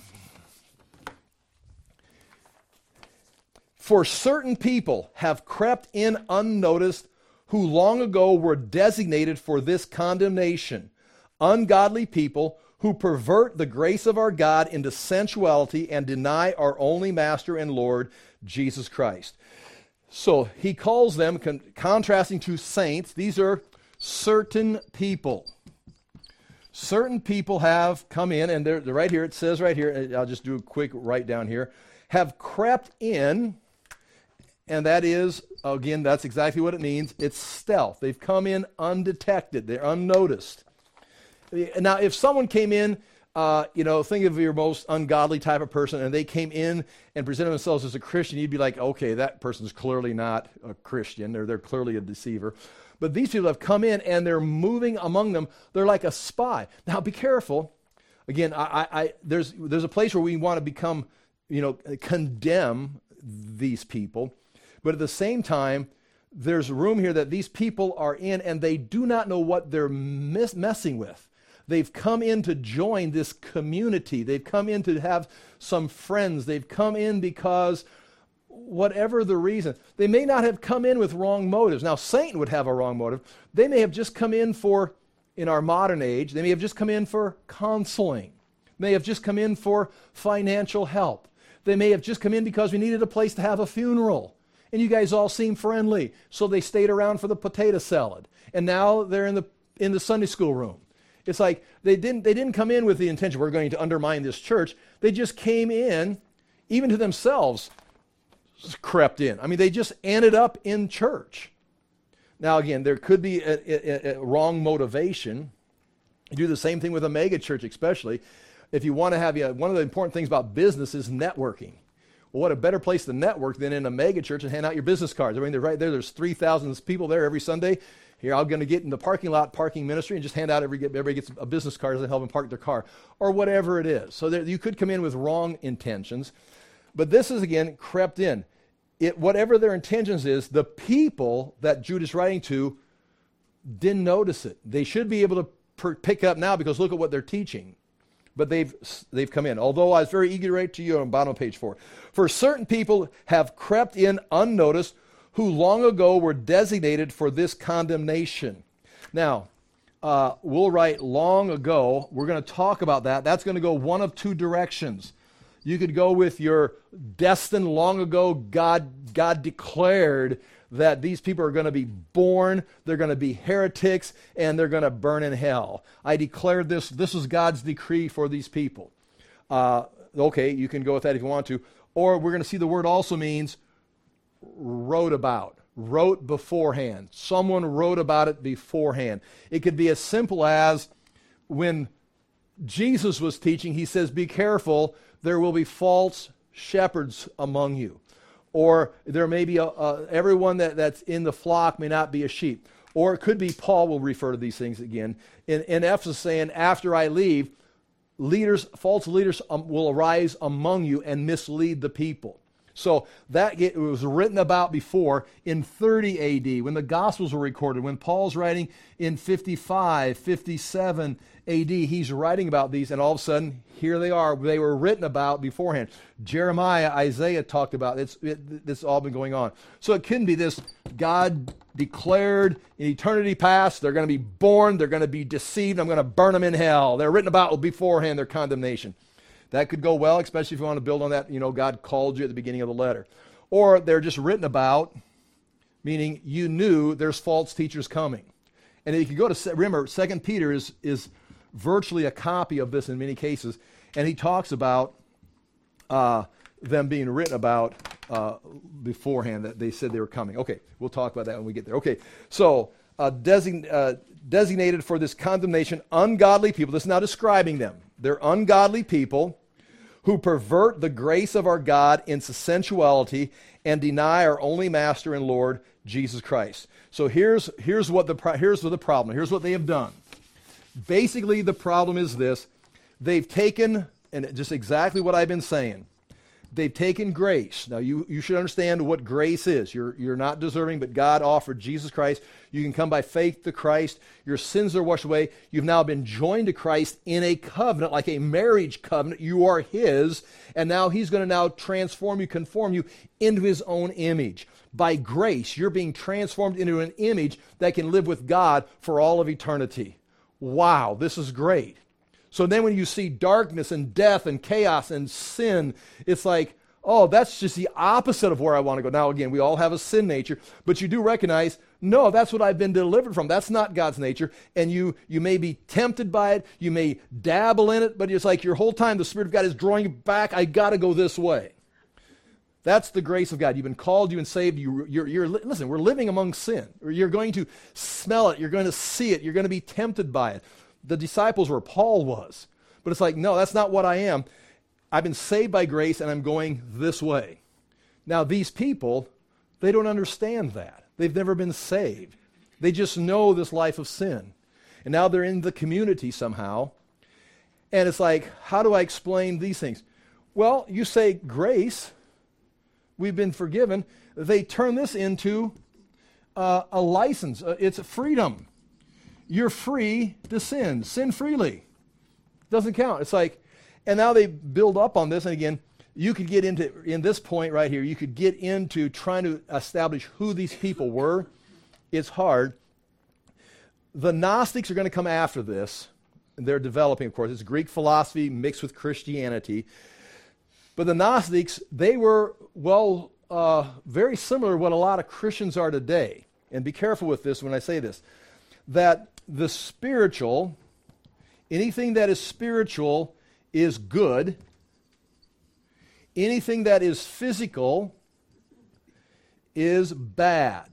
For certain people have crept in unnoticed who long ago were designated for this condemnation. Ungodly people who pervert the grace of our God into sensuality and deny our only Master and Lord, Jesus Christ. So he calls them, con- contrasting to saints, these are certain people. Certain people have come in, and they're, they're right here, it says right here, I'll just do a quick write down here, have crept in, and that is, again, that's exactly what it means. It's stealth. They've come in undetected, they're unnoticed. Now, if someone came in, uh, you know, think of your most ungodly type of person, and they came in and presented themselves as a Christian, you'd be like, okay, that person's clearly not a Christian, or they're clearly a deceiver. But these people have come in and they're moving among them. They're like a spy. Now, be careful. Again, I, I, there's, there's a place where we want to become, you know, condemn these people. But at the same time, there's room here that these people are in and they do not know what they're messing with. They've come in to join this community. They've come in to have some friends. They've come in because whatever the reason, they may not have come in with wrong motives. Now, Satan would have a wrong motive. They may have just come in for, in our modern age, they may have just come in for counseling, may have just come in for financial help. They may have just come in because we needed a place to have a funeral. And you guys all seem friendly. So they stayed around for the potato salad. And now they're in the, in the Sunday school room It's like they didn't, they didn't come in with the intention, we're going to undermine this church. They just came in, even to themselves, crept in. I mean, they just ended up in church. Now, again, there could be a, a, a wrong motivation. You do the same thing with a mega church, especially. If you want to have, you know, one of the important things about business is networking. Well, what a better place to network than in a mega church and hand out your business cards. I mean, they're right there. There's 3,000 people there every Sunday. Here, I'm going to get in the parking lot parking ministry and just hand out every everybody gets a business card and help them park their car or whatever it is. So there, you could come in with wrong intentions, but this is again crept in. It whatever their intentions is, the people that Jude is writing to didn't notice it. They should be able to per- pick up now because look at what they're teaching. But they've they've come in. Although I was very eager to write to you on bottom of page four. For certain people have crept in unnoticed who long ago were designated for this condemnation. Now, uh, we'll write long ago. We're going to talk about that. That's going to go one of two directions. You could go with your destined long ago, God, God declared that these people are going to be born, they're going to be heretics, and they're going to burn in hell. I declared this, this is God's decree for these people. Uh, okay, you can go with that if you want to. Or we're going to see the word also means wrote about, wrote beforehand. Someone wrote about it beforehand. It could be as simple as when Jesus was teaching, he says, Be careful, there will be false shepherds among you. Or there may be a, a, everyone that, that's in the flock may not be a sheep. Or it could be Paul will refer to these things again in, in Ephesus saying, After I leave, leaders, false leaders um, will arise among you and mislead the people. So that it was written about before in 30 AD when the Gospels were recorded. When Paul's writing in 55, 57 AD, he's writing about these, and all of a sudden, here they are. They were written about beforehand. Jeremiah, Isaiah talked about it. It's, it, this all been going on. So it couldn't be this God declared in eternity past, they're going to be born, they're going to be deceived, I'm going to burn them in hell. They're written about beforehand, their condemnation. That could go well, especially if you want to build on that, you know, God called you at the beginning of the letter. Or they're just written about, meaning you knew there's false teachers coming. And if you go to, remember, Second Peter is, is virtually a copy of this in many cases, and he talks about uh, them being written about uh, beforehand, that they said they were coming. Okay, we'll talk about that when we get there. Okay, so uh, design, uh, designated for this condemnation, ungodly people, this is now describing them. They're ungodly people who pervert the grace of our God into sensuality and deny our only master and Lord, Jesus Christ. So here's, here's, what the, here's the problem. Here's what they have done. Basically, the problem is this they've taken, and just exactly what I've been saying, they've taken grace. Now, you, you should understand what grace is. You're, you're not deserving, but God offered Jesus Christ. You can come by faith to Christ. Your sins are washed away. You've now been joined to Christ in a covenant, like a marriage covenant. You are His, and now He's going to now transform you, conform you into His own image. By grace, you're being transformed into an image that can live with God for all of eternity. Wow, this is great. So then when you see darkness and death and chaos and sin, it's like, oh, that's just the opposite of where I want to go. Now, again, we all have a sin nature, but you do recognize, no, that's what I've been delivered from. That's not God's nature. And you, you may be tempted by it, you may dabble in it, but it's like your whole time the Spirit of God is drawing you back. I got to go this way. That's the grace of God. You've been called, you and saved. You, you're, you're, listen, we're living among sin. You're going to smell it. You're going to see it. You're going to be tempted by it the disciples where Paul was. But it's like, no, that's not what I am. I've been saved by grace and I'm going this way. Now, these people, they don't understand that. They've never been saved. They just know this life of sin. And now they're in the community somehow. And it's like, how do I explain these things? Well, you say grace, we've been forgiven. They turn this into uh, a license, uh, it's freedom you're free to sin. Sin freely. Doesn't count. It's like, and now they build up on this. And again, you could get into, in this point right here, you could get into trying to establish who these people were. It's hard. The Gnostics are going to come after this. They're developing, of course. It's Greek philosophy mixed with Christianity. But the Gnostics, they were, well, uh, very similar to what a lot of Christians are today. And be careful with this when I say this. That the spiritual anything that is spiritual is good. Anything that is physical is bad.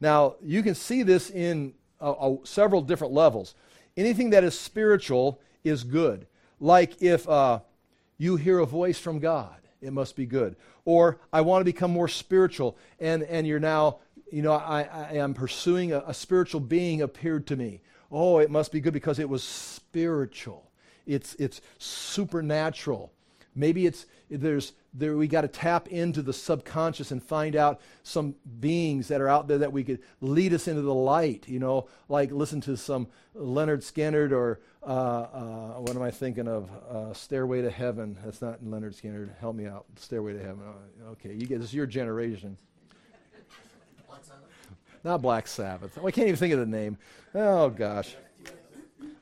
Now, you can see this in uh, uh, several different levels. Anything that is spiritual is good. Like if uh, you hear a voice from God, it must be good. Or I want to become more spiritual, and, and you're now, you know, I, I am pursuing a, a spiritual being appeared to me. Oh, it must be good because it was spiritual. It's, it's supernatural. Maybe it's there's there we got to tap into the subconscious and find out some beings that are out there that we could lead us into the light. You know, like listen to some Lynyrd Skynyrd or uh, uh, what am I thinking of? Uh, Stairway to Heaven. That's not Lynyrd Skynyrd. Help me out. Stairway to Heaven. Uh, okay, you get this. Is your generation. Not Black Sabbath. Oh, I can't even think of the name. Oh gosh,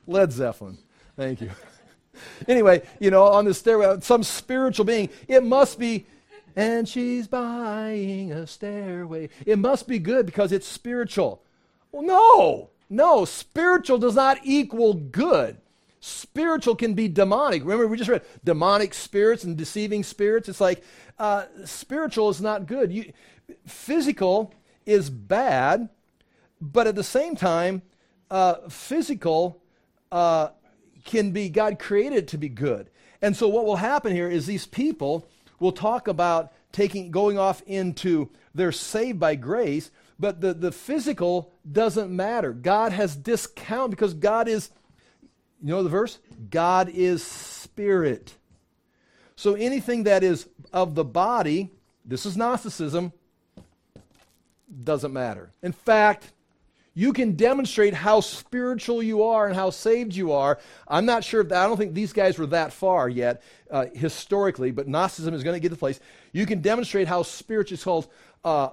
Led Zeppelin. Thank you anyway, you know, on the stairway, some spiritual being, it must be, and she's buying a stairway. It must be good because it's spiritual. Well, no, no, spiritual does not equal good. Spiritual can be demonic. Remember, we just read demonic spirits and deceiving spirits. It's like uh, spiritual is not good. You, physical is bad, but at the same time, uh, physical uh, can be, God created it to be good. And so what will happen here is these people will talk about taking, going off into, they're saved by grace, but the, the physical doesn't matter. God has discount because God is, you know the verse? God is spirit. So anything that is of the body, this is Gnosticism, doesn't matter. In fact, you can demonstrate how spiritual you are and how saved you are. I'm not sure if I don't think these guys were that far yet uh, historically, but Gnosticism is going to get to place. You can demonstrate how spiritual is called uh,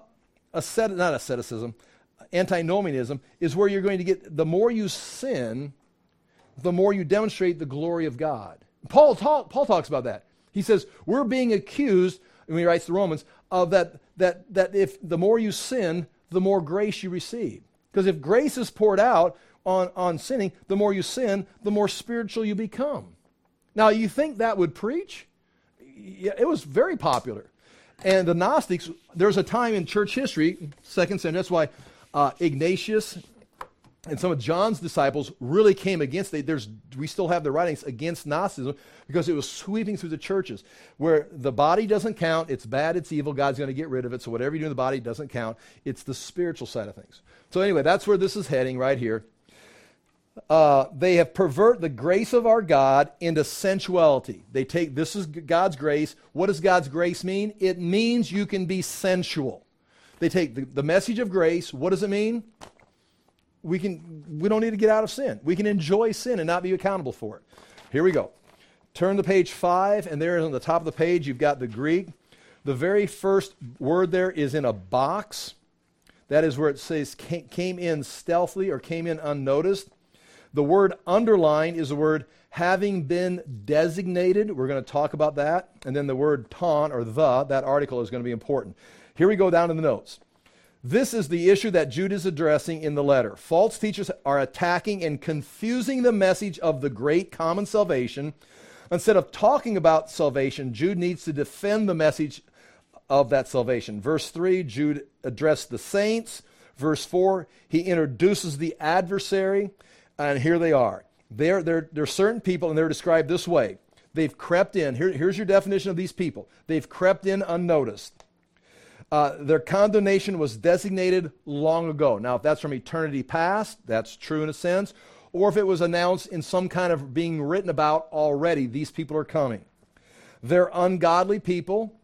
ascet- not asceticism, antinomianism is where you're going to get the more you sin, the more you demonstrate the glory of God. Paul, talk, Paul talks about that. He says, We're being accused, when he writes to Romans, of that, that, that if the more you sin, the more grace you receive. Because if grace is poured out on, on sinning, the more you sin, the more spiritual you become. Now, you think that would preach? Yeah, it was very popular. And the Gnostics, there's a time in church history, second century, that's why uh, Ignatius and some of John's disciples really came against it. There's, we still have the writings against Gnosticism because it was sweeping through the churches where the body doesn't count. It's bad, it's evil. God's going to get rid of it. So whatever you do in the body doesn't count. It's the spiritual side of things. So anyway, that's where this is heading right here. Uh, they have pervert the grace of our God into sensuality. They take this is God's grace. What does God's grace mean? It means you can be sensual. They take the, the message of grace. What does it mean? We can we don't need to get out of sin. We can enjoy sin and not be accountable for it. Here we go. Turn to page 5 and there on the top of the page you've got the Greek. The very first word there is in a box. That is where it says came in stealthily or came in unnoticed. The word underline is the word having been designated. We're going to talk about that. And then the word ton or the, that article is going to be important. Here we go down in the notes. This is the issue that Jude is addressing in the letter. False teachers are attacking and confusing the message of the great common salvation. Instead of talking about salvation, Jude needs to defend the message of that salvation. Verse 3, Jude addressed the saints. Verse 4, he introduces the adversary, and here they are. There, there, there are certain people, and they're described this way. They've crept in. Here, here's your definition of these people. They've crept in unnoticed. Uh, their condemnation was designated long ago. Now, if that's from eternity past, that's true in a sense. Or if it was announced in some kind of being written about already, these people are coming. They're ungodly people.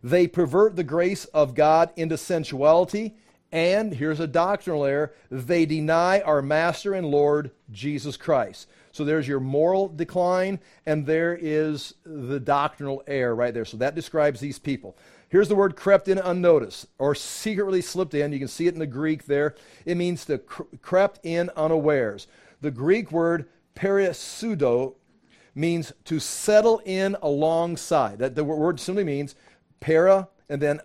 They pervert the grace of God into sensuality. And here's a doctrinal error they deny our Master and Lord Jesus Christ. So there's your moral decline, and there is the doctrinal error right there. So that describes these people. Here's the word crept in unnoticed or secretly slipped in. You can see it in the Greek there. It means to cr- crept in unawares. The Greek word perisudo means to settle in alongside. That the word simply means para and then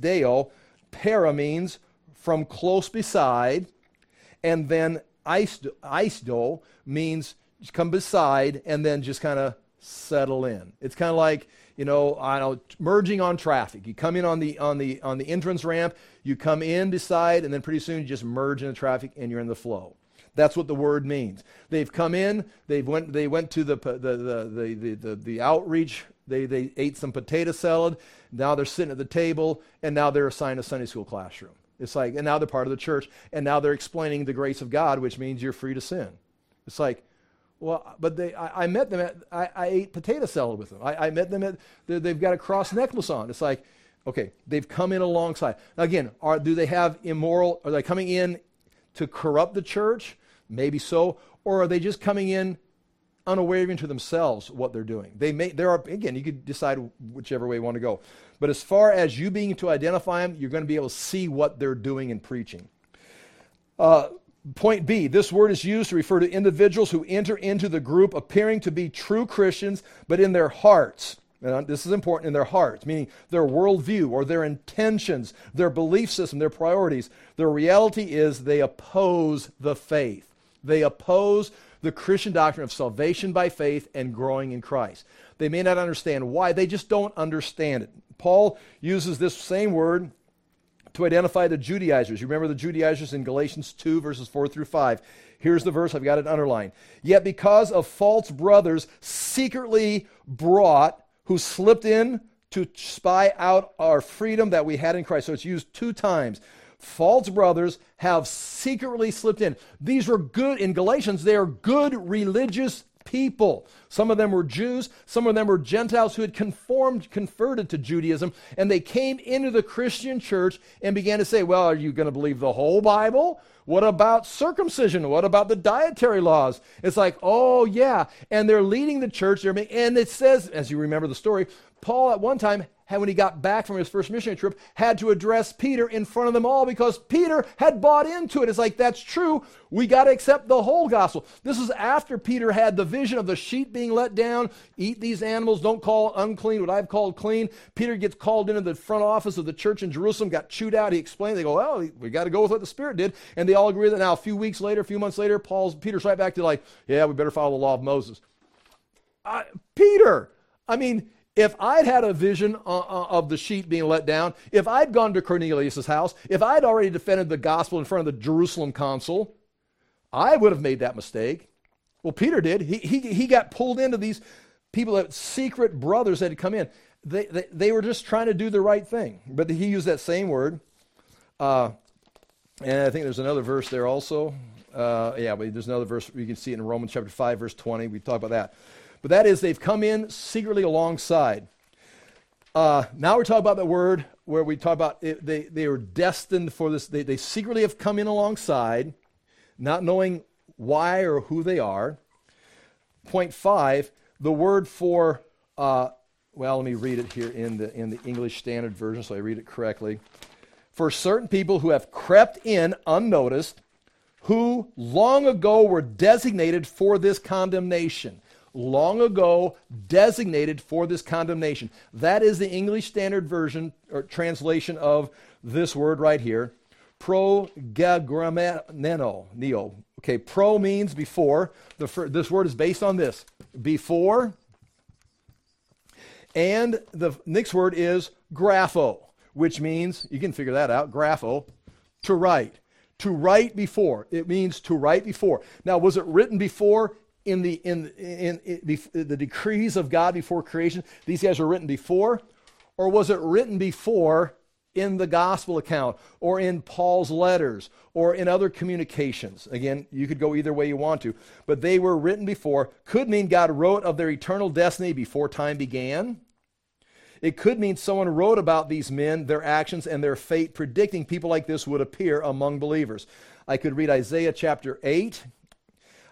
deo. Para means from close beside, and then isto means come beside and then just kind of settle in. It's kind of like, you know, I know, merging on traffic. You come in on the on the on the entrance ramp, you come in beside, and then pretty soon you just merge into traffic and you're in the flow. That's what the word means. They've come in, they've went they went to the the the the, the, the, the outreach, they they ate some potato salad, now they're sitting at the table, and now they're assigned a Sunday school classroom. It's like, and now they're part of the church, and now they're explaining the grace of God, which means you're free to sin. It's like, well, but they, I, I met them at, I, I, ate potato salad with them. I, I met them at, they've got a cross necklace on. It's like, okay, they've come in alongside. Now again, are, do they have immoral, are they coming in to corrupt the church? Maybe so. Or are they just coming in unaware even to themselves what they're doing? They may, there are, again, you could decide whichever way you want to go. But as far as you being to identify them, you're going to be able to see what they're doing and preaching. Uh, Point B this word is used to refer to individuals who enter into the group appearing to be true Christians, but in their hearts. And uh, this is important in their hearts, meaning their worldview or their intentions, their belief system, their priorities. Their reality is they oppose the faith. They oppose the Christian doctrine of salvation by faith and growing in Christ. They may not understand why, they just don't understand it. Paul uses this same word to identify the Judaizers. You remember the Judaizers in Galatians 2, verses 4 through 5. Here's the verse, I've got it underlined. Yet because of false brothers secretly brought, who slipped in to spy out our freedom that we had in Christ. So it's used two times. False brothers have secretly slipped in. These were good, in Galatians, they are good religious people. Some of them were Jews, some of them were Gentiles who had conformed, converted to Judaism, and they came into the Christian church and began to say, Well, are you going to believe the whole Bible? What about circumcision? What about the dietary laws? It's like, oh, yeah. And they're leading the church. And it says, as you remember the story, Paul at one time when he got back from his first missionary trip, had to address Peter in front of them all because Peter had bought into it. It's like, that's true. We got to accept the whole gospel. This is after Peter had the vision of the sheep being let down. Eat these animals, don't call unclean what I've called clean. Peter gets called into the front office of the church in Jerusalem, got chewed out. He explained, they go, well, we got to go with what the Spirit did. And they all agree that now, a few weeks later, a few months later, Paul's, Peter's right back to like, yeah, we better follow the law of Moses. Uh, Peter, I mean, if I'd had a vision uh, uh, of the sheep being let down, if I'd gone to Cornelius' house, if I'd already defended the gospel in front of the Jerusalem council, I would have made that mistake. Well, Peter did. He, he, he got pulled into these people, that secret brothers that had come in. They, they, they were just trying to do the right thing. But he used that same word. Uh, and I think there's another verse there also. Uh, yeah, but there's another verse. You can see it in Romans chapter 5, verse 20. We talk about that. But that is, they've come in secretly alongside. Uh, now we're talking about the word where we talk about it, they, they are destined for this. They, they secretly have come in alongside, not knowing why or who they are. Point five, the word for, uh, well, let me read it here in the, in the English Standard Version so I read it correctly. For certain people who have crept in unnoticed, who long ago were designated for this condemnation long ago designated for this condemnation. That is the English Standard Version or translation of this word right here. Progagrameno. Neo. Okay, pro means before. The, this word is based on this. Before. And the next word is grapho, which means, you can figure that out, grapho, to write. To write before. It means to write before. Now, was it written before? In the in, in, in, the decrees of God before creation, these guys were written before, or was it written before in the gospel account, or in Paul's letters, or in other communications? Again, you could go either way you want to, but they were written before. Could mean God wrote of their eternal destiny before time began. It could mean someone wrote about these men, their actions, and their fate, predicting people like this would appear among believers. I could read Isaiah chapter 8,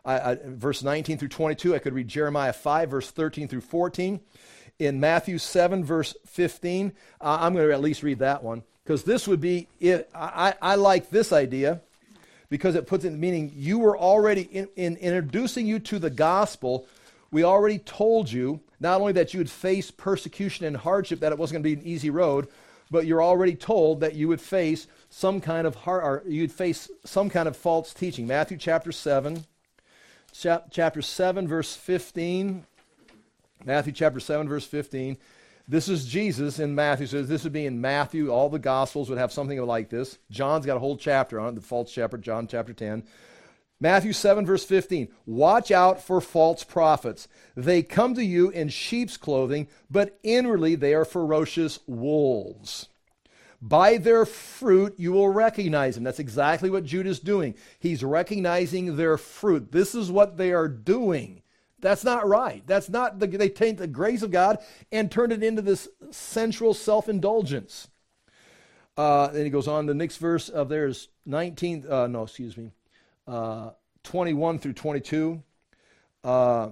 I, I, verse 19 through 22. I could read Jeremiah 5, verse 13 through 14. In Matthew 7, verse 15, uh, I'm going to at least read that one because this would be, it, I, I like this idea because it puts in meaning you were already, in, in introducing you to the gospel, we already told you not only that you would face persecution and hardship, that it wasn't going to be an easy road, but you're already told that you would face some kind of or you'd face some kind of false teaching. Matthew chapter 7, chapter 7, verse 15. Matthew chapter 7, verse 15. This is Jesus in Matthew. So this would be in Matthew. All the Gospels would have something like this. John's got a whole chapter on it, the false shepherd, John chapter 10. Matthew 7, verse 15. Watch out for false prophets. They come to you in sheep's clothing, but inwardly they are ferocious wolves. By their fruit you will recognize them. That's exactly what Jude is doing. He's recognizing their fruit. This is what they are doing. That's not right. That's not the, they take the grace of God and turn it into this sensual self indulgence. Uh, then he goes on. The next verse of theirs, 19, uh, no, excuse me, uh, 21 through 22. Uh,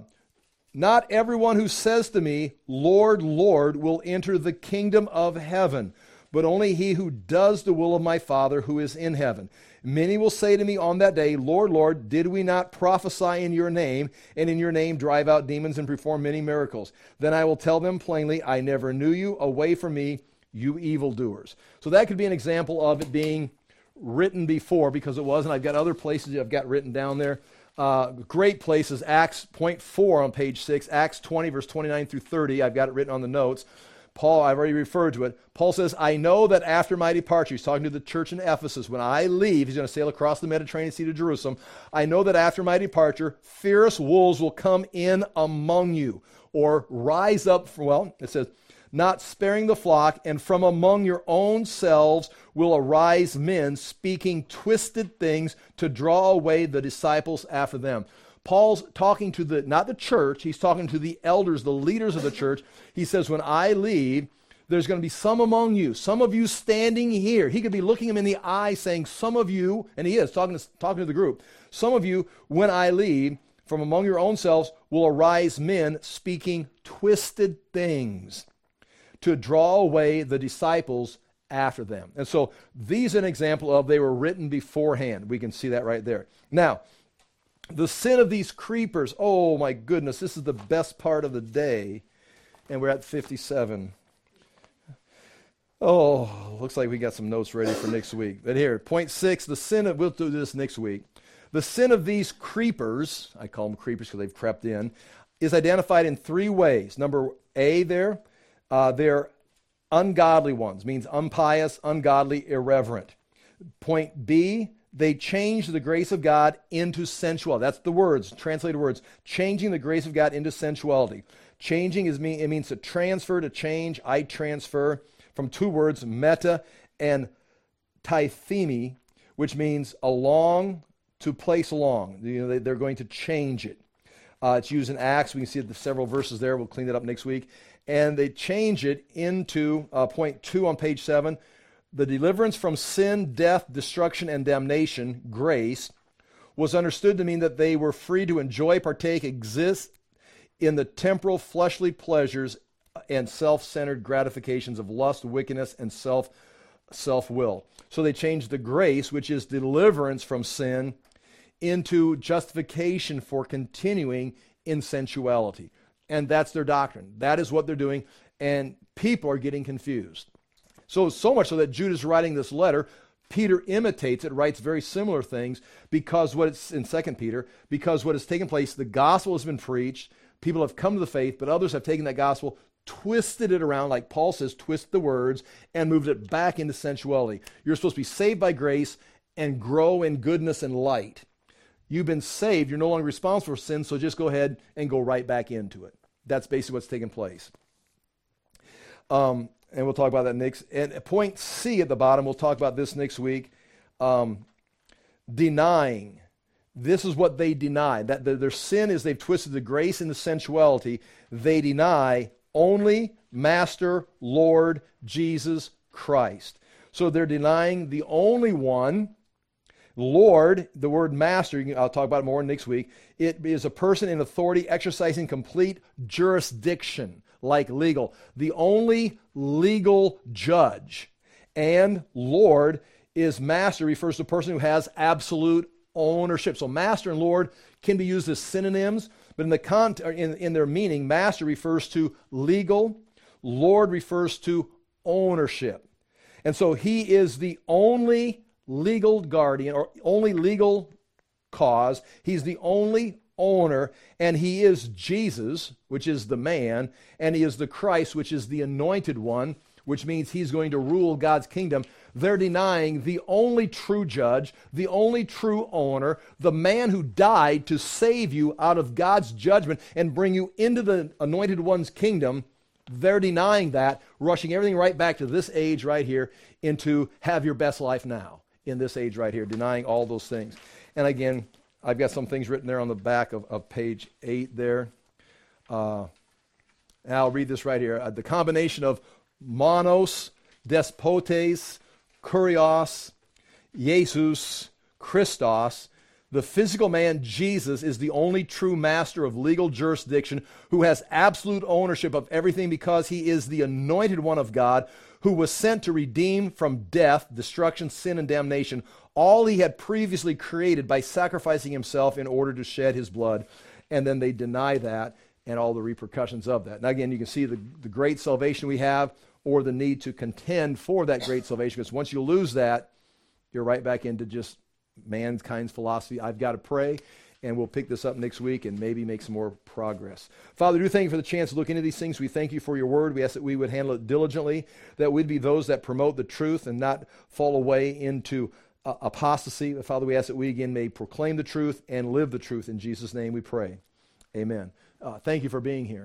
not everyone who says to me, Lord, Lord, will enter the kingdom of heaven, but only he who does the will of my Father who is in heaven. Many will say to me on that day, Lord, Lord, did we not prophesy in your name, and in your name drive out demons and perform many miracles? Then I will tell them plainly, I never knew you. Away from me, you evildoers. So that could be an example of it being written before, because it was, and I've got other places I've got written down there. Uh, great places, Acts point four on page 6, Acts 20, verse 29 through 30. I've got it written on the notes. Paul, I've already referred to it. Paul says, I know that after my departure, he's talking to the church in Ephesus, when I leave, he's going to sail across the Mediterranean Sea to Jerusalem. I know that after my departure, fierce wolves will come in among you, or rise up, from, well, it says, not sparing the flock, and from among your own selves will arise men speaking twisted things to draw away the disciples after them. Paul's talking to the, not the church, he's talking to the elders, the leaders of the church. He says, When I leave, there's going to be some among you, some of you standing here. He could be looking him in the eye saying, Some of you, and he is talking to, talking to the group, some of you, when I leave, from among your own selves will arise men speaking twisted things to draw away the disciples after them. And so these an example of they were written beforehand. We can see that right there. Now, the sin of these creepers. Oh my goodness, this is the best part of the day. And we're at 57. Oh, looks like we got some notes ready for next week. But here, point six the sin of, we'll do this next week. The sin of these creepers, I call them creepers because they've crept in, is identified in three ways. Number A, there, uh, they're ungodly ones, means unpious, ungodly, irreverent. Point B, they change the grace of God into sensuality. That's the words, translated words. Changing the grace of God into sensuality. Changing is mean it means to transfer, to change. I transfer from two words, meta and tithemi, which means along to place along. You know, they, are going to change it. Uh, it's used in Acts. We can see the several verses there. We'll clean that up next week. And they change it into uh, point two on page seven the deliverance from sin, death, destruction, and damnation, grace, was understood to mean that they were free to enjoy, partake, exist in the temporal fleshly pleasures and self-centered gratifications of lust, wickedness, and self self-will. So they changed the grace, which is deliverance from sin, into justification for continuing in sensuality. And that's their doctrine. That is what they're doing. And people are getting confused. So, so much so that Jude is writing this letter. Peter imitates it, writes very similar things because what it's in Second Peter, because what has taken place, the gospel has been preached, people have come to the faith, but others have taken that gospel, twisted it around, like Paul says, twist the words, and moved it back into sensuality. You're supposed to be saved by grace and grow in goodness and light. You've been saved, you're no longer responsible for sin, so just go ahead and go right back into it. That's basically what's taking place. Um, and we'll talk about that next. And point C at the bottom, we'll talk about this next week. Um, denying. This is what they deny. That the, their sin is they've twisted the grace into sensuality. They deny only Master, Lord, Jesus Christ. So they're denying the only one. Lord, the word master, I'll talk about it more next week. It is a person in authority exercising complete jurisdiction like legal. The only legal judge and Lord is master refers to a person who has absolute ownership. So master and Lord can be used as synonyms, but in the con- in, in their meaning, master refers to legal, Lord refers to ownership. And so he is the only legal guardian or only legal cause. He's the only owner, and he is Jesus, which is the man, and he is the Christ, which is the anointed one, which means he's going to rule God's kingdom. They're denying the only true judge, the only true owner, the man who died to save you out of God's judgment and bring you into the anointed one's kingdom. They're denying that, rushing everything right back to this age right here into have your best life now in this age right here, denying all those things. And again, I've got some things written there on the back of, of page 8 there. Uh, I'll read this right here. Uh, the combination of monos, despotes, kurios, Jesus, Christos, the physical man, Jesus, is the only true master of legal jurisdiction who has absolute ownership of everything because he is the anointed one of God who was sent to redeem from death, destruction, sin, and damnation all he had previously created by sacrificing himself in order to shed his blood. And then they deny that and all the repercussions of that. Now, again, you can see the, the great salvation we have or the need to contend for that great salvation because once you lose that, you're right back into just mankind's philosophy. I've got to pray and we'll pick this up next week and maybe make some more progress. Father, do thank you for the chance to look into these things. We thank you for your word. We ask that we would handle it diligently, that we'd be those that promote the truth and not fall away into uh, apostasy. Father, we ask that we again may proclaim the truth and live the truth. In Jesus' name we pray. Amen. Uh, thank you for being here.